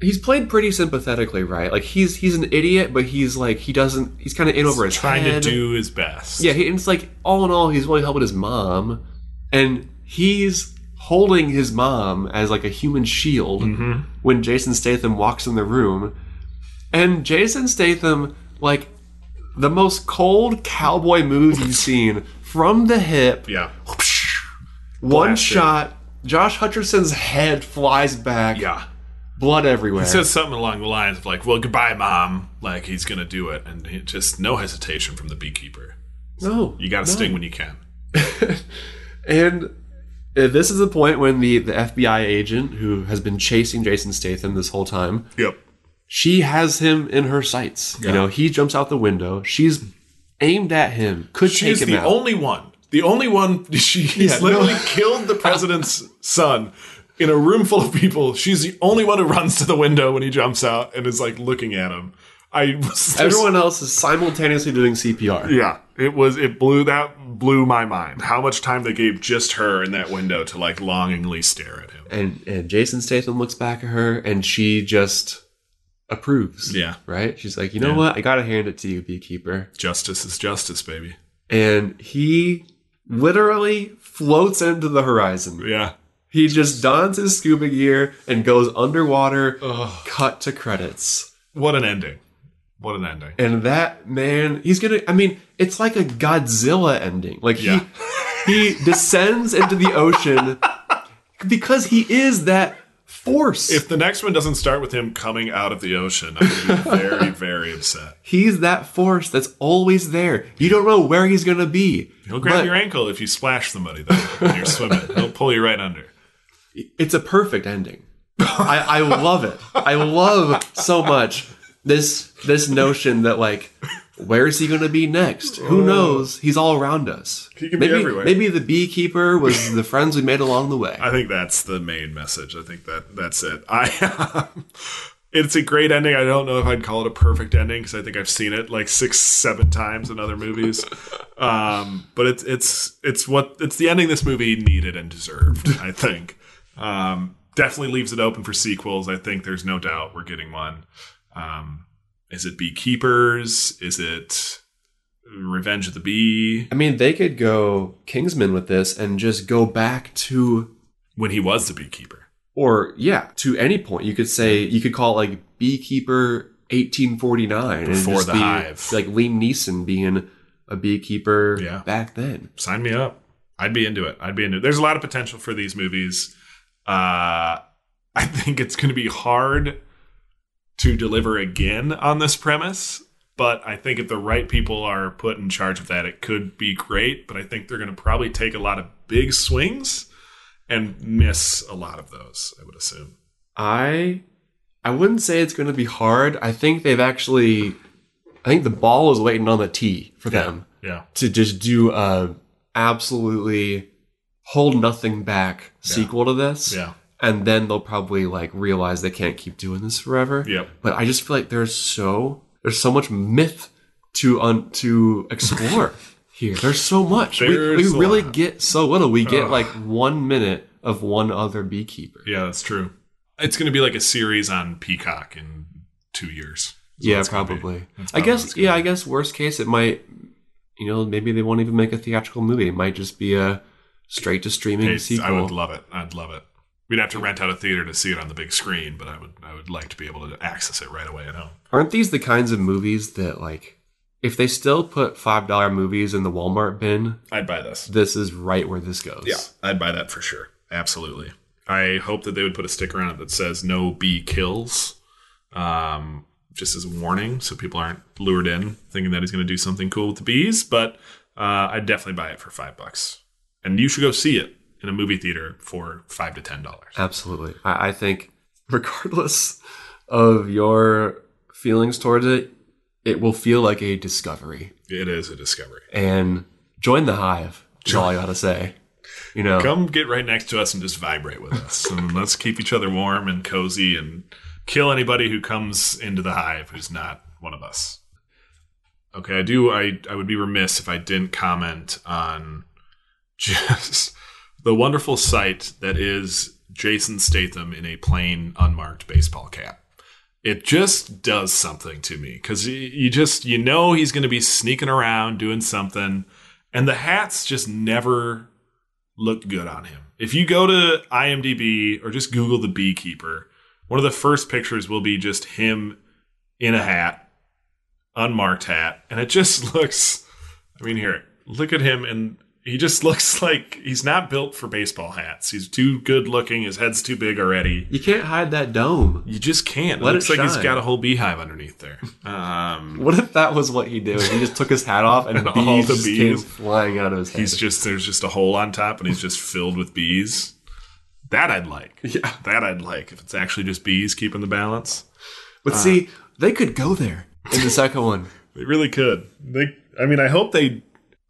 he's played pretty sympathetically right like he's he's an idiot but he's like he doesn't he's kind of in over his head. Trying head. to do his best. Yeah, he, and it's like all in all, he's really helping his mom, and he's holding his mom as like a human shield mm-hmm. when Jason Statham walks in the room, and Jason Statham like the most cold cowboy moves you've seen from the hip, Yeah. one Blasted. shot. Josh Hutcherson's head flies back. Yeah. Blood everywhere. He says something along the lines of like, "Well, goodbye, mom." Like he's gonna do it, and he, just no hesitation from the beekeeper. no, You got to no. sting when you can. And uh, this is the point when the, the FBI agent who has been chasing Jason Statham this whole time, Yep. she has him in her sights. You know, he jumps out the window. She's aimed at him. Could She's take him the out. only one. The only one. She he's Yeah, no. literally killed the president's son in a room full of people. She's the only one who runs to the window when he jumps out and is like looking at him. I was Everyone else is simultaneously doing CPR. Yeah, it was. It blew that blew my mind. How much time they gave just her in that window to like longingly stare at him. And and Jason Statham looks back at her and she just approves. Yeah. Right? She's like, you know Yeah. what? I gotta hand it to you, beekeeper. Justice is justice, baby. And he literally floats into the horizon. Yeah. He just dons his scuba gear and goes underwater. Cut to credits. What an ending. What an ending. And that man, he's gonna. I mean, it's like a Godzilla ending. Like Yeah. he he descends into the ocean because he is that force. If the next one doesn't start with him coming out of the ocean, I'm gonna be very, very upset. he's that force that's always there. You don't know where he's gonna be. He'll grab But your ankle if you splash somebody though when you're swimming. He'll pull you right under. It's a perfect ending. I, I love it. I love so much this this notion that like where is he going to be next? Who knows? He's all around us. He could be maybe, everywhere. Maybe the beekeeper was the friends we made along the way. I think that's the main message. I think that that's it. I it's a great ending. I don't know if I'd call it a perfect ending because I think I've seen it like six, seven times in other movies. Um, but it's it's it's what it's the ending this movie needed and deserved. I think um, definitely leaves it open for sequels. I think there's no doubt we're getting one. Um, is it Beekeepers? Is it Revenge of the Bee? I mean, they could go Kingsman with this and just go back to When he was the beekeeper. or yeah, to any point. You could say you could call it like Beekeeper 1849 and Before the be Hive. like Liam Neeson being a beekeeper Yeah. back then. sign me up. I'd be into it. I'd be into it. There's a lot of potential for these movies. Uh, I think it's going to be hard to deliver again on this premise, but I think if the right people are put in charge of that, it could be great. But I think they're going to probably take a lot of big swings and miss a lot of those, I would assume. I I wouldn't say it's going to be hard. I think they've actually I think the ball is waiting on the tee for them Yeah. to just do a absolutely hold nothing back sequel to this. Yeah. And then they'll probably like realize they can't keep doing this forever. Yep. But I just feel like there's so there's so much myth to un, to explore here. There's so much. We, There's we a really lot. get so little. We get like one minute of one other beekeeper. Yeah, that's true. It's going to be like a series on Peacock in two years. What Yeah, it's probably. I guess. Yeah, be. I guess. Worst case, it might. You know, maybe they won't even make a theatrical movie. It might just be a straight to streaming It's- sequel. I would love it. I'd love it. We'd have to rent out a theater to see it on the big screen, but I would I would like to be able to access it right away at home. Aren't these the kinds of movies that, like, if they still put five dollar movies in the Walmart bin, I'd buy this. this is right where this goes. Yeah, I'd buy that for sure. Absolutely. I hope that they would put a sticker on it that says "No bee kills," um, just as a warning, so people aren't lured in thinking that he's going to do something cool with the bees. But uh, I'd definitely buy it for five bucks, and you should go see it in a movie theater for five to ten dollars. Absolutely. I, I think, regardless of your feelings towards it, it will feel like a discovery. It is a discovery. And join the hive. Is all I gotta say. You know, Come get right next to us and just vibrate with us, and let's keep each other warm and cozy, and kill anybody who comes into the hive who's not one of us. Okay, I do. I I would be remiss if I didn't comment on just the wonderful sight that is Jason Statham in a plain unmarked baseball cap. It just does something to me because you just you know he's going to be sneaking around doing something, and the hats just never look good on him. If you go to IMDb or just Google the beekeeper, one of the first pictures will be just him in a hat, unmarked hat, and it just looks. I mean, here, look at him, and He just looks like he's not built for baseball hats. He's too good looking. His head's too big already. You can't hide that dome. You just can't. Let it looks it like he's got a whole beehive underneath there. Um, What if that was what he did? He just took his hat off and, And all bees, the just bees. came flying out of his head. he's just there's just a hole on top, and he's just filled with bees. That I'd like. Yeah. That I'd like if it's actually just bees keeping the balance. But see, they could go there in the second one. They really could. They. I mean, I hope they.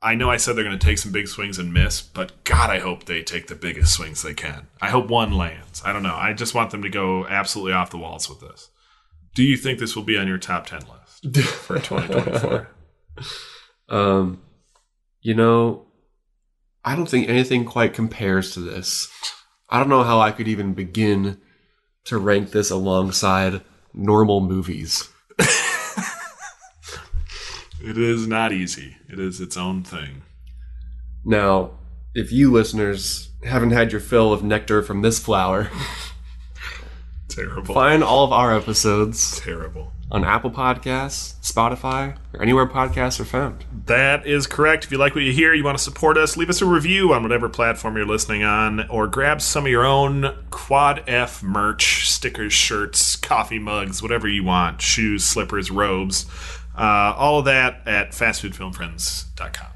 I know I said they're going to take some big swings and miss, but God, I hope they take the biggest swings they can. I hope one lands. I don't know. I just want them to go absolutely off the walls with this. Do you think this will be on your top ten list for 2024? Um, you know, I don't think anything quite compares to this. I don't know how I could even begin to rank this alongside normal movies. it is not easy. It is its own thing. Now, if you listeners haven't had your fill of nectar from this flower, Terrible. find all of our episodes Terrible. on Apple Podcasts, Spotify, or anywhere podcasts are found. That is correct. If you like what you hear, you want to support us, leave us a review on whatever platform you're listening on, or grab some of your own Quad F merch, stickers, shirts, coffee mugs, whatever you want, shoes, slippers, robes, uh, all of that at fastfoodfilmfriends.com.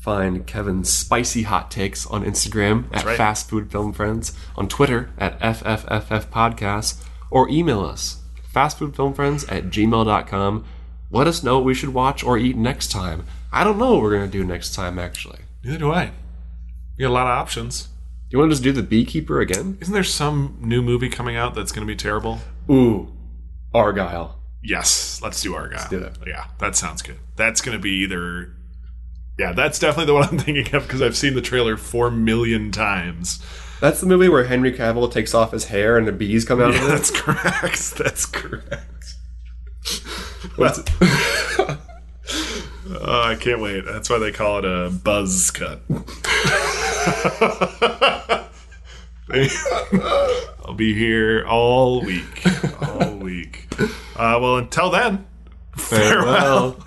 Find Kevin's spicy hot takes on Instagram at right. Fast Food Film Friends, on Twitter at FFFF Podcasts, or email us fastfoodfilmfriends at gmail.com. Let us know what we should watch or eat next time. I don't know what we're going to do next time, actually. Neither do I. We got a lot of options. You want to just do The Beekeeper again? Isn't there some new movie coming out that's going to be terrible? Ooh, Argylle. Yes, let's do Argylle. do that. Yeah, that sounds good. That's going to be either. Yeah, that's definitely the one I'm thinking of because I've seen the trailer four million times. That's the movie where Henry Cavill takes off his hair and the bees come out Yeah, of it. that's correct. That's correct. What's Oh, I can't wait. That's why they call it a buzz cut. I'll be here all week. All week. Uh, well, until then, farewell. Farewell.